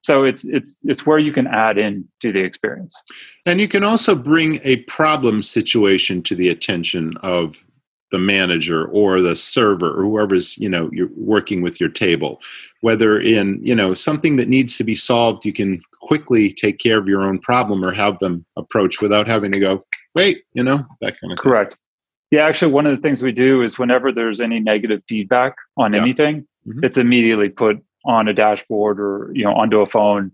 so it's it's it's where you can add in to the experience. And you can also bring a problem situation to the attention of the manager or the server or whoever's you know you're working with your table whether in you know something that needs to be solved you can quickly take care of your own problem or have them approach without having to go wait you know that kind of thing. Correct. Yeah, actually, one of the things we do is whenever there's any negative feedback on Yeah. anything, Mhm. it's immediately put on a dashboard or you know onto a phone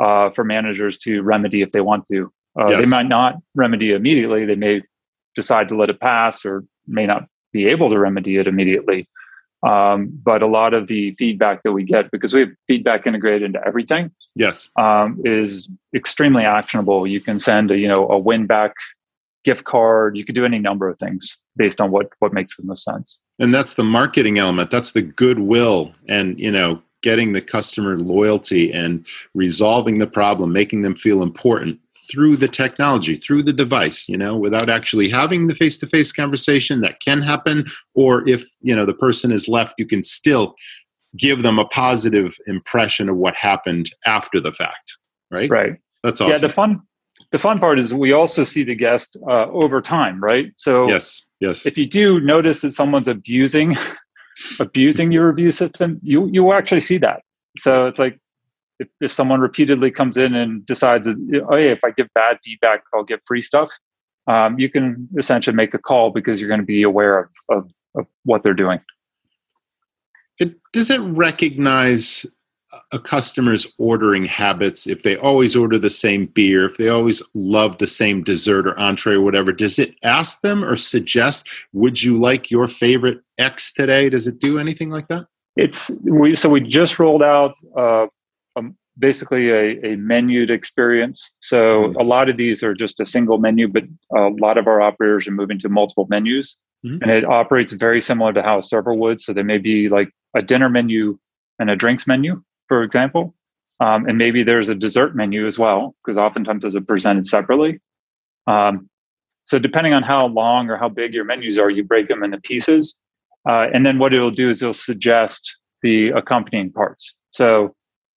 uh, for managers to remedy if they want to. Uh, Yes. They might not remedy immediately. They may decide to let it pass or may not be able to remedy it immediately. Um, but a lot of the feedback that we get, because we have feedback integrated into everything, yes, um, is extremely actionable. You can send a you know a win back gift card. You could do any number of things based on what what makes the most sense. And that's the marketing element. That's the goodwill, and you know, getting the customer loyalty and resolving the problem, making them feel important through the technology, through the device, you know, without actually having the face to face conversation that can happen. Or if, you know, the person is left, you can still give them a positive impression of what happened after the fact. Right. Right. That's awesome. Yeah. The fun, the fun part is we also see the guest uh, over time, right? So yes, yes. If you do notice that someone's abusing, abusing your review system, you you will actually see that. So it's like if, if someone repeatedly comes in and decides that, oh, yeah, if I give bad feedback, I'll get free stuff, um, you can essentially make a call because you're going to be aware of, of, of what they're doing. It, does it recognize a customer's ordering habits? If they always order the same beer if they always love the same dessert or entree or whatever does it ask them or suggest would you like your favorite x today? Does it do anything like that? It's we so we just rolled out uh, um, basically a, a menued experience. So mm-hmm. a lot of these are just a single menu, but a lot of our operators are moving to multiple menus. Mm-hmm. And it operates very similar to how a server would. So there may be like a dinner menu and a drinks menu, for example. Um, and maybe there's a dessert menu as well, because oftentimes those are presented separately. Um, so depending on how long or how big your menus are, you break them into pieces. Uh, and then what it'll do is it'll suggest the accompanying parts. So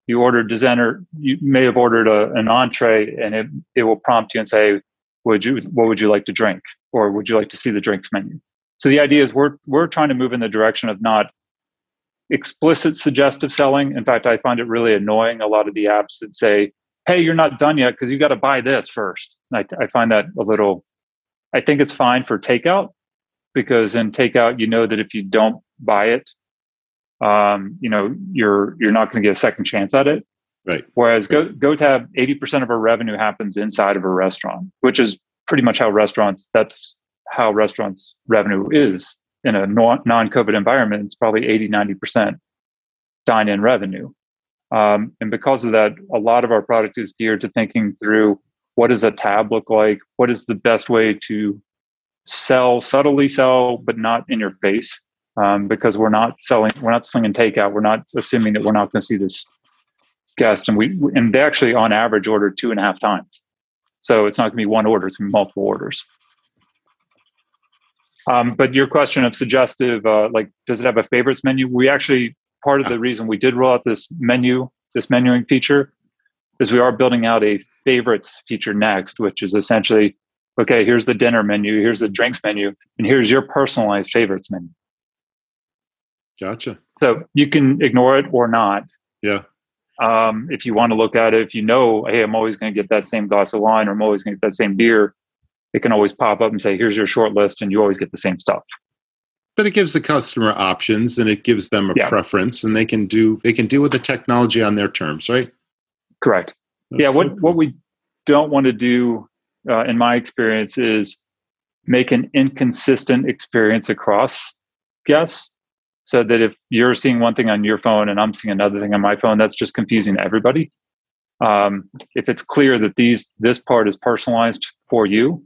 you ordered designer you may have ordered a, an entree and it, it will prompt you and say would you what would you like to drink? Or would you like to see the drinks menu? So the idea is we're we're trying to move in the direction of not explicit suggestive selling. In fact i find it really annoying a lot of the apps that say hey you're not done yet because you got to buy this first. I, I find that a little i think it's fine for takeout because in takeout you know that if you don't buy it um, you know, you're you're not going to get a second chance at it. Right. Whereas right. Go GoTab, eighty percent of our revenue happens inside of a restaurant, which is pretty much how restaurants. That's how restaurants' revenue is in a non-COVID environment. It's probably 80, 90 percent dine-in revenue. Um, and because of that, a lot of our product is geared to thinking through what does a tab look like? What is the best way to sell, subtly sell, but not in your face? Um, because we're not selling, we're not slinging takeout. We're not assuming that we're not going to see this guest, and we and they actually on average order two and a half times. So it's not going to be one order; it's multiple orders. Um, but your question of suggestive, uh, like, does it have a favorites menu? We actually part of the reason we did roll out this menu, this menuing feature, is we are building out a favorites feature next, which is essentially, okay, here's the dinner menu, here's the drinks menu, and here's your personalized favorites menu. Gotcha. So you can ignore it or not. Yeah. Um, if you want to look at it, if you know, hey, I'm always going to get that same glass of wine or I'm always going to get that same beer, it can always pop up and say, here's your short list, and you always get the same stuff. But it gives the customer options and it gives them a yeah. preference and they can do they can deal with the technology on their terms, right? Correct. That's yeah, what, so cool. what we don't want to do uh, in my experience is make an inconsistent experience across guests so that if you're seeing one thing on your phone and I'm seeing another thing on my phone, that's just confusing everybody. Um, if it's clear that these this part is personalized for you,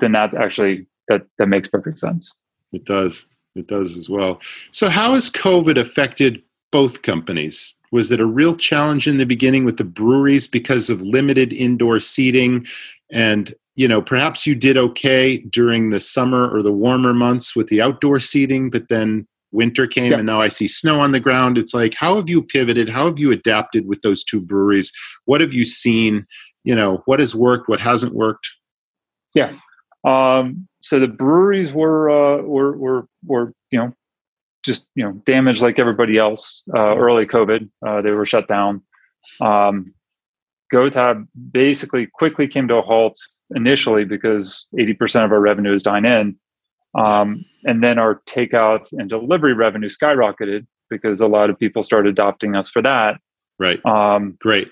then that actually that that makes perfect sense. It does. It does as well. So, how has COVID affected both companies? Was it a real challenge in the beginning with the breweries because of limited indoor seating? And, you know, perhaps you did okay during the summer or the warmer months with the outdoor seating, but then winter came and now I see snow on the ground. It's like, how have you pivoted? How have you adapted with those two breweries? What have you seen? You know, what has worked? What hasn't worked? Yeah. Um, so the breweries were, uh, were, were, were, you know, just, you know, damaged like everybody else, uh, early COVID, uh, they were shut down. Um, GoTab basically quickly came to a halt initially because 80% of our revenue is dine in. Um, and then our takeout and delivery revenue skyrocketed because a lot of people started adopting us for that. Right. Um, Great.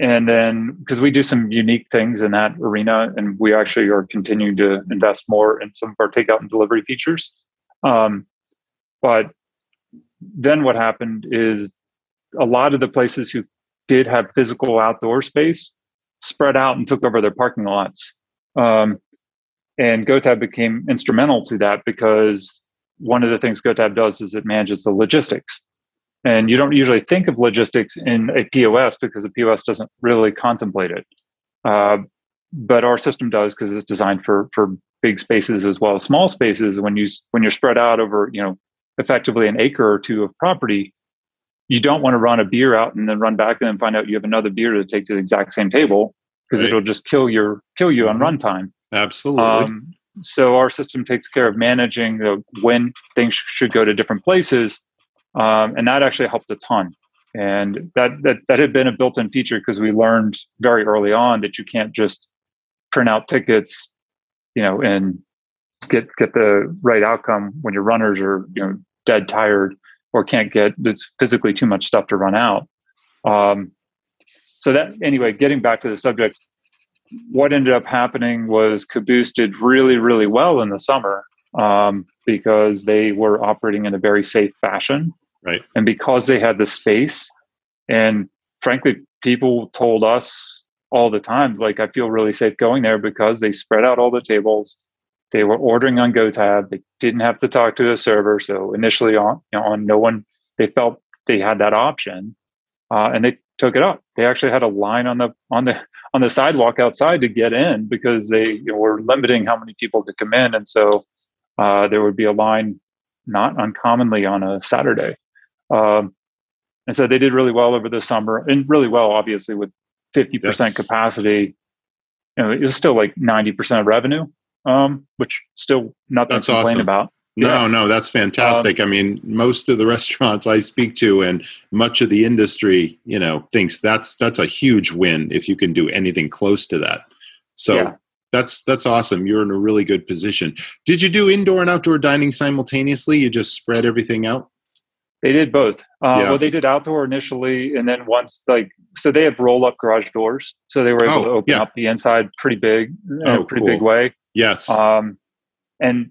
And then because we do some unique things in that arena, and we actually are continuing to invest more in some of our takeout and delivery features. Um, but then what happened is a lot of the places who did have physical outdoor space spread out and took over their parking lots. Um, and GoTab became instrumental to that because one of the things GoTab does is it manages the logistics. And you don't usually think of logistics in a POS because a POS doesn't really contemplate it. Uh, but our system does because it's designed for for big spaces as well as small spaces. When you when you're spread out over you know effectively an acre or two of property, you don't want to run a beer out and then run back and then find out you have another beer to take to the exact same table because right. it'll just kill your kill you on mm-hmm. runtime. Absolutely. Um, so our system takes care of managing the, when things should go to different places, um, and that actually helped a ton. And that that that had been a built-in feature because we learned very early on that you can't just print out tickets, you know, and get get the right outcome when your runners are you know dead tired or can't get it's physically too much stuff to run out. Um, so that anyway, getting back to the subject, what ended up happening was Caboose did really really well in the summer um, because they were operating in a very safe fashion, right? And because they had the space, and frankly, people told us all the time. Like I feel really safe going there because they spread out all the tables. They were ordering on GoTab. They didn't have to talk to a server. So initially on you know, on no one, they felt they had that option, uh, and they took it up. They actually had a line on the on the on the sidewalk outside to get in because they you know, were limiting how many people could come in, and so uh, there would be a line not uncommonly on a Saturday. Um, and so they did really well over the summer and really well, obviously, with 50% yes. capacity, you know, it was still like 90% of revenue, um, which still nothing that's to complain awesome. about. No, yeah. no, that's fantastic. Um, I mean, most of the restaurants I speak to and much of the industry, you know, thinks that's that's a huge win if you can do anything close to that. So yeah. that's that's awesome. You're in a really good position. Did you do indoor and outdoor dining simultaneously? You just spread everything out? They did both. Uh, yeah. Well, they did outdoor initially, and then once like so they have roll up garage doors, so they were able oh, to open yeah. up the inside pretty big, in oh, a pretty cool. big way. Yes. Um, and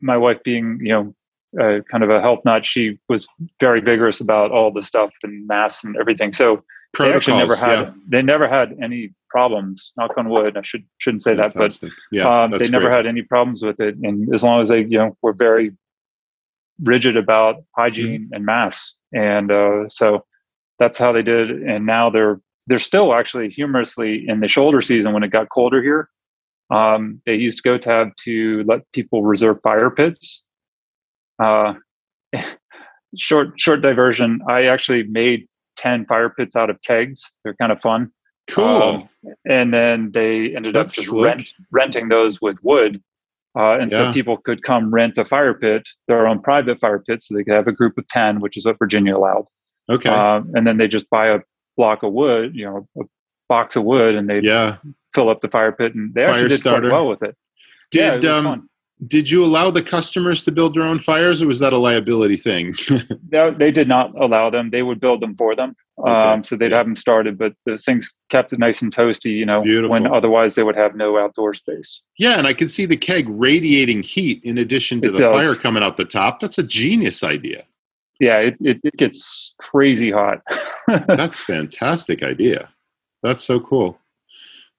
my wife, being you know uh, kind of a health nut, she was very vigorous about all the stuff and masks and everything. So Protocols, they actually never had yeah. they never had any problems. Knock on wood. I should shouldn't say Fantastic. that, but yeah, um, they never great. had any problems with it. And as long as they you know were very rigid about hygiene mm-hmm. and masks, and uh, so that's how they did. And now they're they're still actually humorously in the shoulder season when it got colder here. Um, they used GoTab to let people reserve fire pits. Uh, short short diversion. I actually made ten fire pits out of kegs. They're kind of fun. Cool. Um, and then they ended That's up just rent, renting those with wood. Uh, and yeah. so people could come rent a fire pit, their own private fire pit, so they could have a group of 10, which is what Virginia allowed. Okay. Uh, and then they just buy a block of wood, you know, a box of wood, and they yeah. fill up the fire pit, and they fire actually did starter. quite well with it. Did yeah, it um, did you allow the customers to build their own fires, or was that a liability thing? no, they did not allow them. They would build them for them. Okay. Um, so they'd yeah. have them started, but those things kept it nice and toasty, you know, Beautiful. when otherwise they would have no outdoor space. Yeah, and I can see the keg radiating heat in addition to it the does. fire coming out the top. That's a genius idea. Yeah, it, it, it gets crazy hot. That's fantastic idea. That's so cool.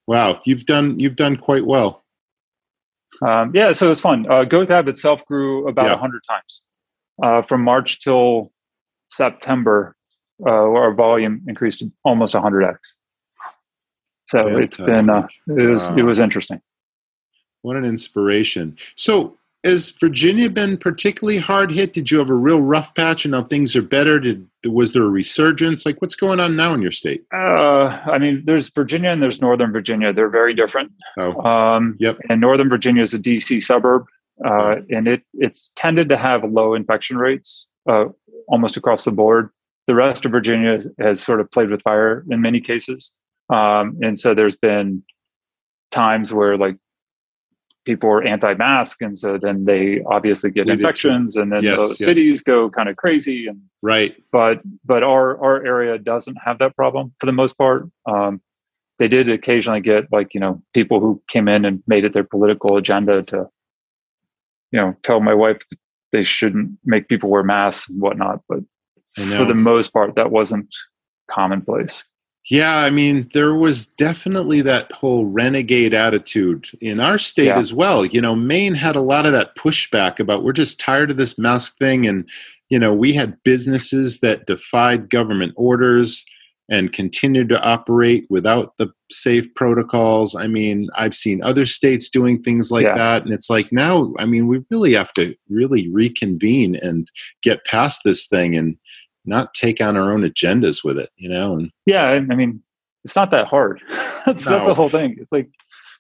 Wow, you've done you've done quite well. Um, yeah, so it was fun. Uh, GoTab itself grew about a yeah. hundred times uh, from March till September. Uh, our volume increased to almost 100x. So Fantastic. it's been uh, it was wow. it was interesting. What an inspiration! So has Virginia been particularly hard hit? Did you have a real rough patch and now things are better? Did was there a resurgence? Like what's going on now in your state? Uh, I mean, there's Virginia and there's Northern Virginia. They're very different. Oh, um, yep. And Northern Virginia is a DC suburb, uh, oh. and it it's tended to have low infection rates uh, almost across the board. The rest of Virginia has, has sort of played with fire in many cases, um, and so there's been times where like people are anti-mask and so then they obviously get infections and then yes, the yes. cities go kind of crazy and right but but our our area doesn't have that problem for the most part um, they did occasionally get like you know people who came in and made it their political agenda to you know tell my wife they shouldn't make people wear masks and whatnot. But for the most part, that wasn't commonplace. Yeah, I mean, there was definitely that whole renegade attitude in our state yeah. as well. You know, Maine had a lot of that pushback about we're just tired of this mask thing. And, you know, we had businesses that defied government orders and continued to operate without the safe protocols. I mean, I've seen other states doing things like yeah. that. And it's like now, I mean, we really have to really reconvene and get past this thing and not take on our own agendas with it, you know? And yeah, I mean, it's not that hard. that's, no. that's the whole thing. It's like,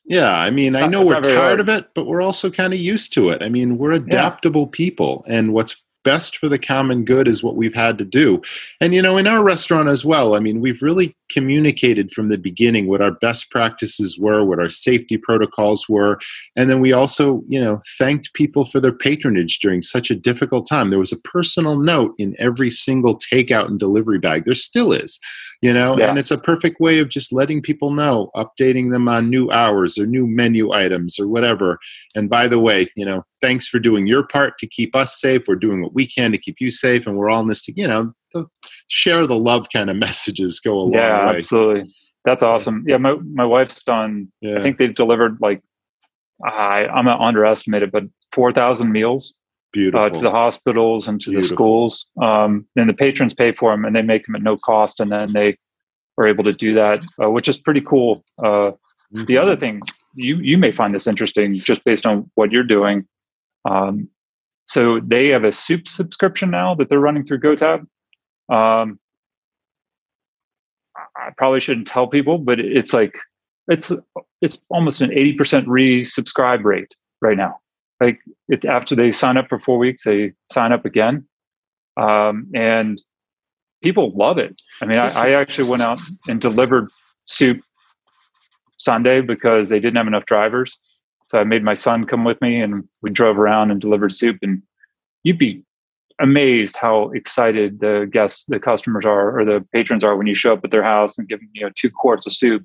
yeah, I mean, I know we're tired hard. of it, but we're also kind of used to it. I mean, we're adaptable yeah. people, and what's best for the common good is what we've had to do. And, you know, in our restaurant as well, I mean, we've really communicated from the beginning what our best practices were, what our safety protocols were. And then we also, you know, thanked people for their patronage during such a difficult time. There was a personal note in every single takeout and delivery bag. There still is, you know, yeah. and it's a perfect way of just letting people know, updating them on new hours or new menu items or whatever. And by the way, you know, thanks for doing your part to keep us safe. We're doing what we can to keep you safe, and we're all in this. To, you know, share the love kind of messages go a long yeah, way. absolutely. That's so, awesome. Yeah, my my wife's done. Yeah. I think they've delivered like I I'm gonna underestimate it, but four thousand meals. Uh, to the hospitals and to Beautiful. the schools, um, and the patrons pay for them, and they make them at no cost, and then they are able to do that, uh, which is pretty cool. Uh, mm-hmm. The other thing you you may find this interesting, just based on what you're doing. Um, so they have a soup subscription now that they're running through GoTab. Um, I probably shouldn't tell people, but it's like it's it's almost an eighty percent resubscribe rate right now. Like it, after they sign up for four weeks, they sign up again, um, and people love it. I mean, I, I actually went out and delivered soup Sunday because they didn't have enough drivers. So I made my son come with me and we drove around and delivered soup. And you'd be amazed how excited the guests, the customers are, or the patrons are when you show up at their house and give them, you know, two quarts of soup.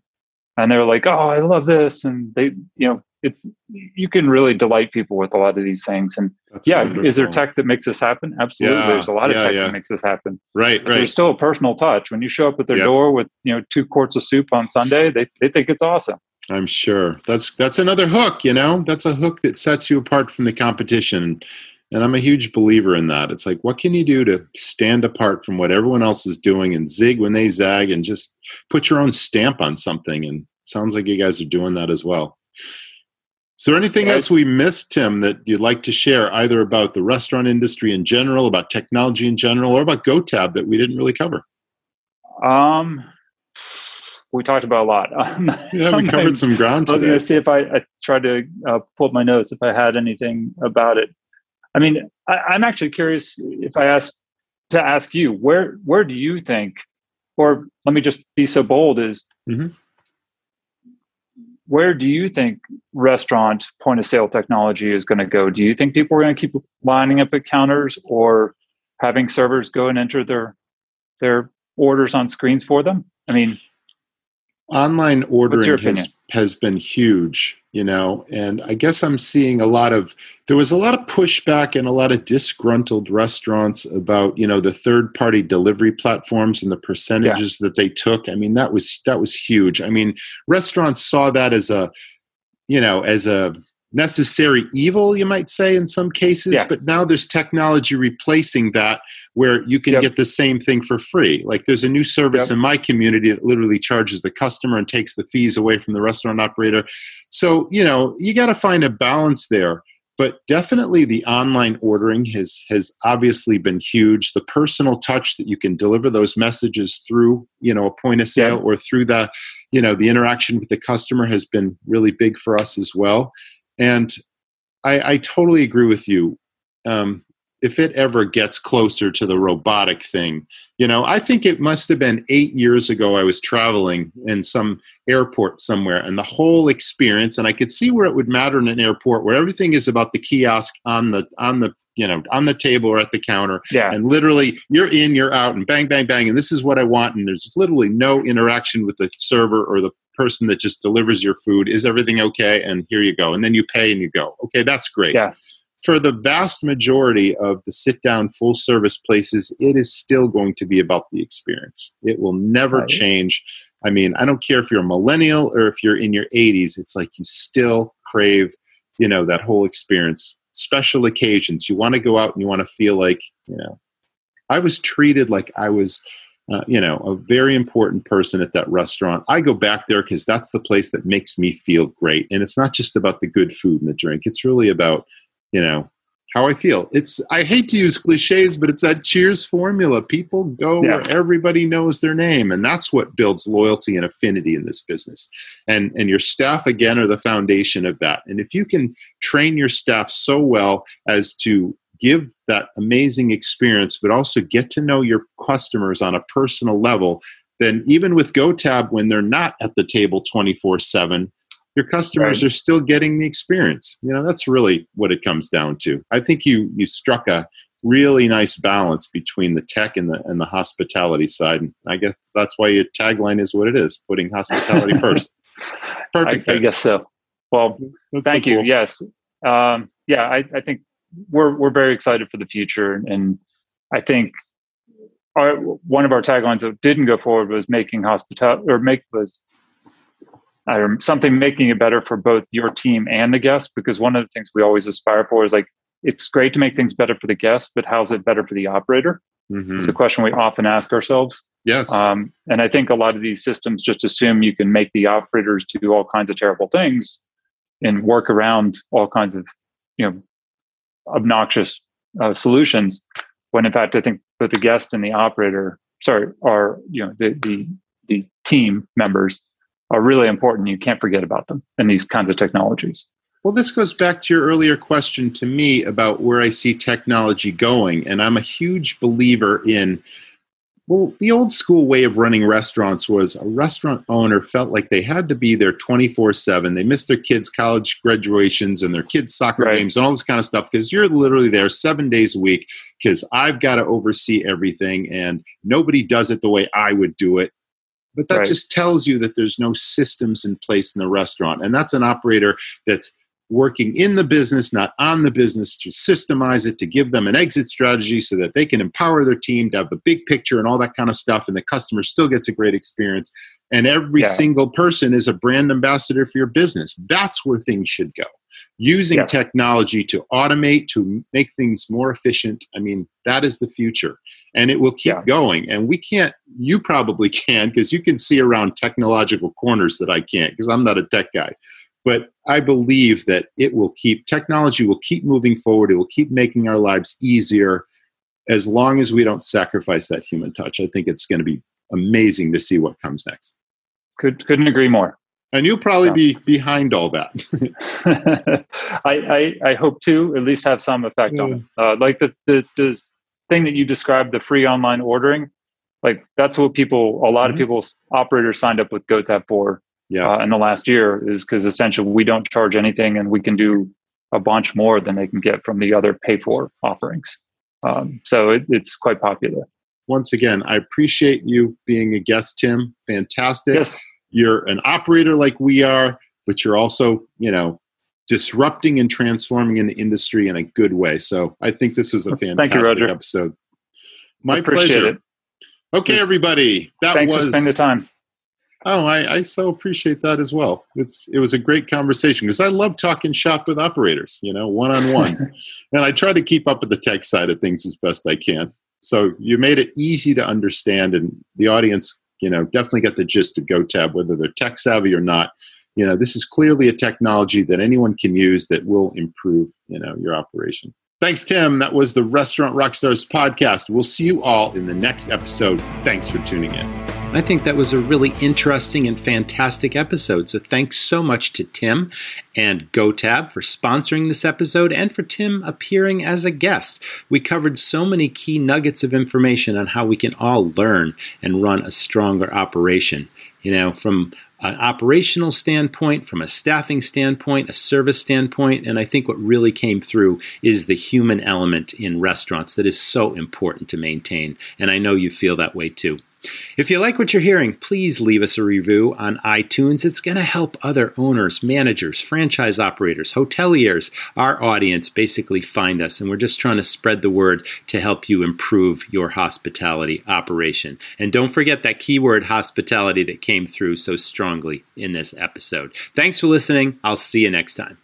And they're like, oh, I love this. And they, you know, it's, you can really delight people with a lot of these things. And That's yeah, wonderful. is there tech that makes this happen? Absolutely. Yeah, there's a lot of yeah, tech yeah. that makes this happen. Right, but right. There's still a personal touch. When you show up at their yep. door with, you know, two quarts of soup on Sunday, they, they think it's awesome. I'm sure that's that's another hook. You know, that's a hook that sets you apart from the competition. And I'm a huge believer in that. It's like, what can you do to stand apart from what everyone else is doing and zig when they zag and just put your own stamp on something? And sounds like you guys are doing that as well. Is there anything else we missed, Tim, that you'd like to share, either about the restaurant industry in general, about technology in general, or about GoTab that we didn't really cover? Um, we talked about a lot. yeah, we covered some ground today. I was going to see if I, I tried to uh, pull up my notes if I had anything about it. I mean, I, am actually curious if I ask to ask you where where do you think, or let me just be so bold is. Mm-hmm. Where do you think restaurant point of sale technology is going to go? Do you think people are going to keep lining up at counters or having servers go and enter their their orders on screens for them? I mean, online ordering has has been huge you know and i guess i'm seeing a lot of there was a lot of pushback and a lot of disgruntled restaurants about you know the third party delivery platforms and the percentages yeah. that they took. I mean that was that was huge. I mean restaurants saw that as a you know as a necessary evil, you might say, in some cases. Yeah. But now there's technology replacing that where you can yep. get the same thing for free. Like there's a new service yep. in my community that literally charges the customer and takes the fees away from the restaurant operator. So, you know, you got to find a balance there. But definitely the online ordering has has obviously been huge. The personal touch that you can deliver those messages through, you know, a point of sale or through the, you know, the interaction with the customer has been really big for us as well. And I, I totally agree with you. Um, if it ever gets closer to the robotic thing, you know, I think it must have been eight years ago. I was traveling in some airport somewhere, and the whole experience, and I could see where it would matter in an airport where everything is about the kiosk on the on the you know on the table or at the counter, yeah. and literally you're in, you're out, and bang, bang, bang, and this is what I want, and there's literally no interaction with the server or the person that just delivers your food. Is everything okay? And here you go. And then you pay and you go. Okay, that's great. Yeah. for the vast majority of the sit down full service places, it is still going to be about the experience. It will never right. change. I mean, I don't care if you're a millennial or if you're in your 80s, it's like you still crave, you know, that whole experience. Special occasions, you want to go out and you want to feel like, you know, I was treated like I was uh, you know, a very important person at that restaurant. I go back there because that's the place that makes me feel great. And it's not just about the good food and the drink. It's really about, you know, how I feel. It's I hate to use cliches, but it's that cheers formula. People go yeah. where everybody knows their name, and that's what builds loyalty and affinity in this business. And and your staff again are the foundation of that. And if you can train your staff so well as to give that amazing experience, but also get to know your customers on a personal level, then even with GoTab, when they're not at the table 24 7, your customers right. are still getting the experience. You know, that's really what it comes down to. I think you you struck a really nice balance between the tech and the and the hospitality side. And I guess that's why your tagline is what it is, putting hospitality first. Perfect. I, I, guess so. Well, that's thank so cool. you. Yes. Um, yeah, I, I think we're we're very excited for the future, and I think our, one of our taglines that didn't go forward was making hospitality or make was um, something making it better for both your team and the guests. Because one of the things we always aspire for is like it's great to make things better for the guest, but how's it better for the operator? Mm-hmm. It's a question we often ask ourselves. Yes. Um, and I think a lot of these systems just assume you can make the operators do all kinds of terrible things and work around all kinds of, you know, obnoxious uh, solutions when in fact i think both the guest and the operator sorry are you know the the, the team members are really important you can't forget about them in these kinds of technologies well, this goes back to your earlier question to me about where I see technology going. And I'm a huge believer in well, the old school way of running restaurants was a restaurant owner felt like they had to be there 24 7. They missed their kids' college graduations and their kids' soccer right. games and all this kind of stuff because you're literally there seven days a week because I've got to oversee everything and nobody does it the way I would do it. But that right. just tells you that there's no systems in place in the restaurant. And that's an operator that's working in the business, not on the business, to systemize it, to give them an exit strategy so that they can empower their team to have the big picture and all that kind of stuff. And the customer still gets a great experience. And every yeah. single person is a brand ambassador for your business. That's where things should go. Using yes. technology to automate, to make things more efficient. I mean, that is the future. And it will keep yeah. going. And we can't, you probably can, because you can see around technological corners that I can't, because I'm not a tech guy but I believe that it will keep technology will keep moving forward. It will keep making our lives easier as long as we don't sacrifice that human touch. I think it's going to be amazing to see what comes next. Could couldn't agree more. And you'll probably yeah. be behind all that. I, I, I hope to at least have some effect on it. Uh, like the, the the thing that you described, the free online ordering, like that's what people a lot mm-hmm. of people's operators signed up with GoTab for yeah. Uh, in the last year is because essentially we don't charge anything and we can do a bunch more than they can get from the other pay for offerings. Um, so it, it's quite popular. Once again, I appreciate you being a guest, Tim. Fantastic. Yes. You're an operator like we are, but you're also, you know, disrupting and transforming an industry in a good way. So I think this was a fantastic you, episode. My pleasure. It. Okay, everybody. That Thanks was for spending the time. Oh, I, I so appreciate that as well. It's it was a great conversation because I love talking shop with operators, you know, one on one, and I try to keep up with the tech side of things as best I can. So you made it easy to understand, and the audience, you know, definitely got the gist of GoTab, whether they're tech savvy or not. You know, this is clearly a technology that anyone can use that will improve, you know, your operation. Thanks, Tim. That was the Restaurant Rockstars podcast. We'll see you all in the next episode. Thanks for tuning in. I think that was a really interesting and fantastic episode. So thanks so much to Tim and GoTab for sponsoring this episode and for Tim appearing as a guest. We covered so many key nuggets of information on how we can all learn and run a stronger operation. You know, from an operational standpoint, from a staffing standpoint, a service standpoint, and I think what really came through is the human element in restaurants that is so important to maintain. And I know you feel that way too. If you like what you're hearing, please leave us a review on iTunes. It's going to help other owners, managers, franchise operators, hoteliers, our audience basically find us. And we're just trying to spread the word to help you improve your hospitality operation. And don't forget that keyword hospitality that came through so strongly in this episode. Thanks for listening. I'll see you next time.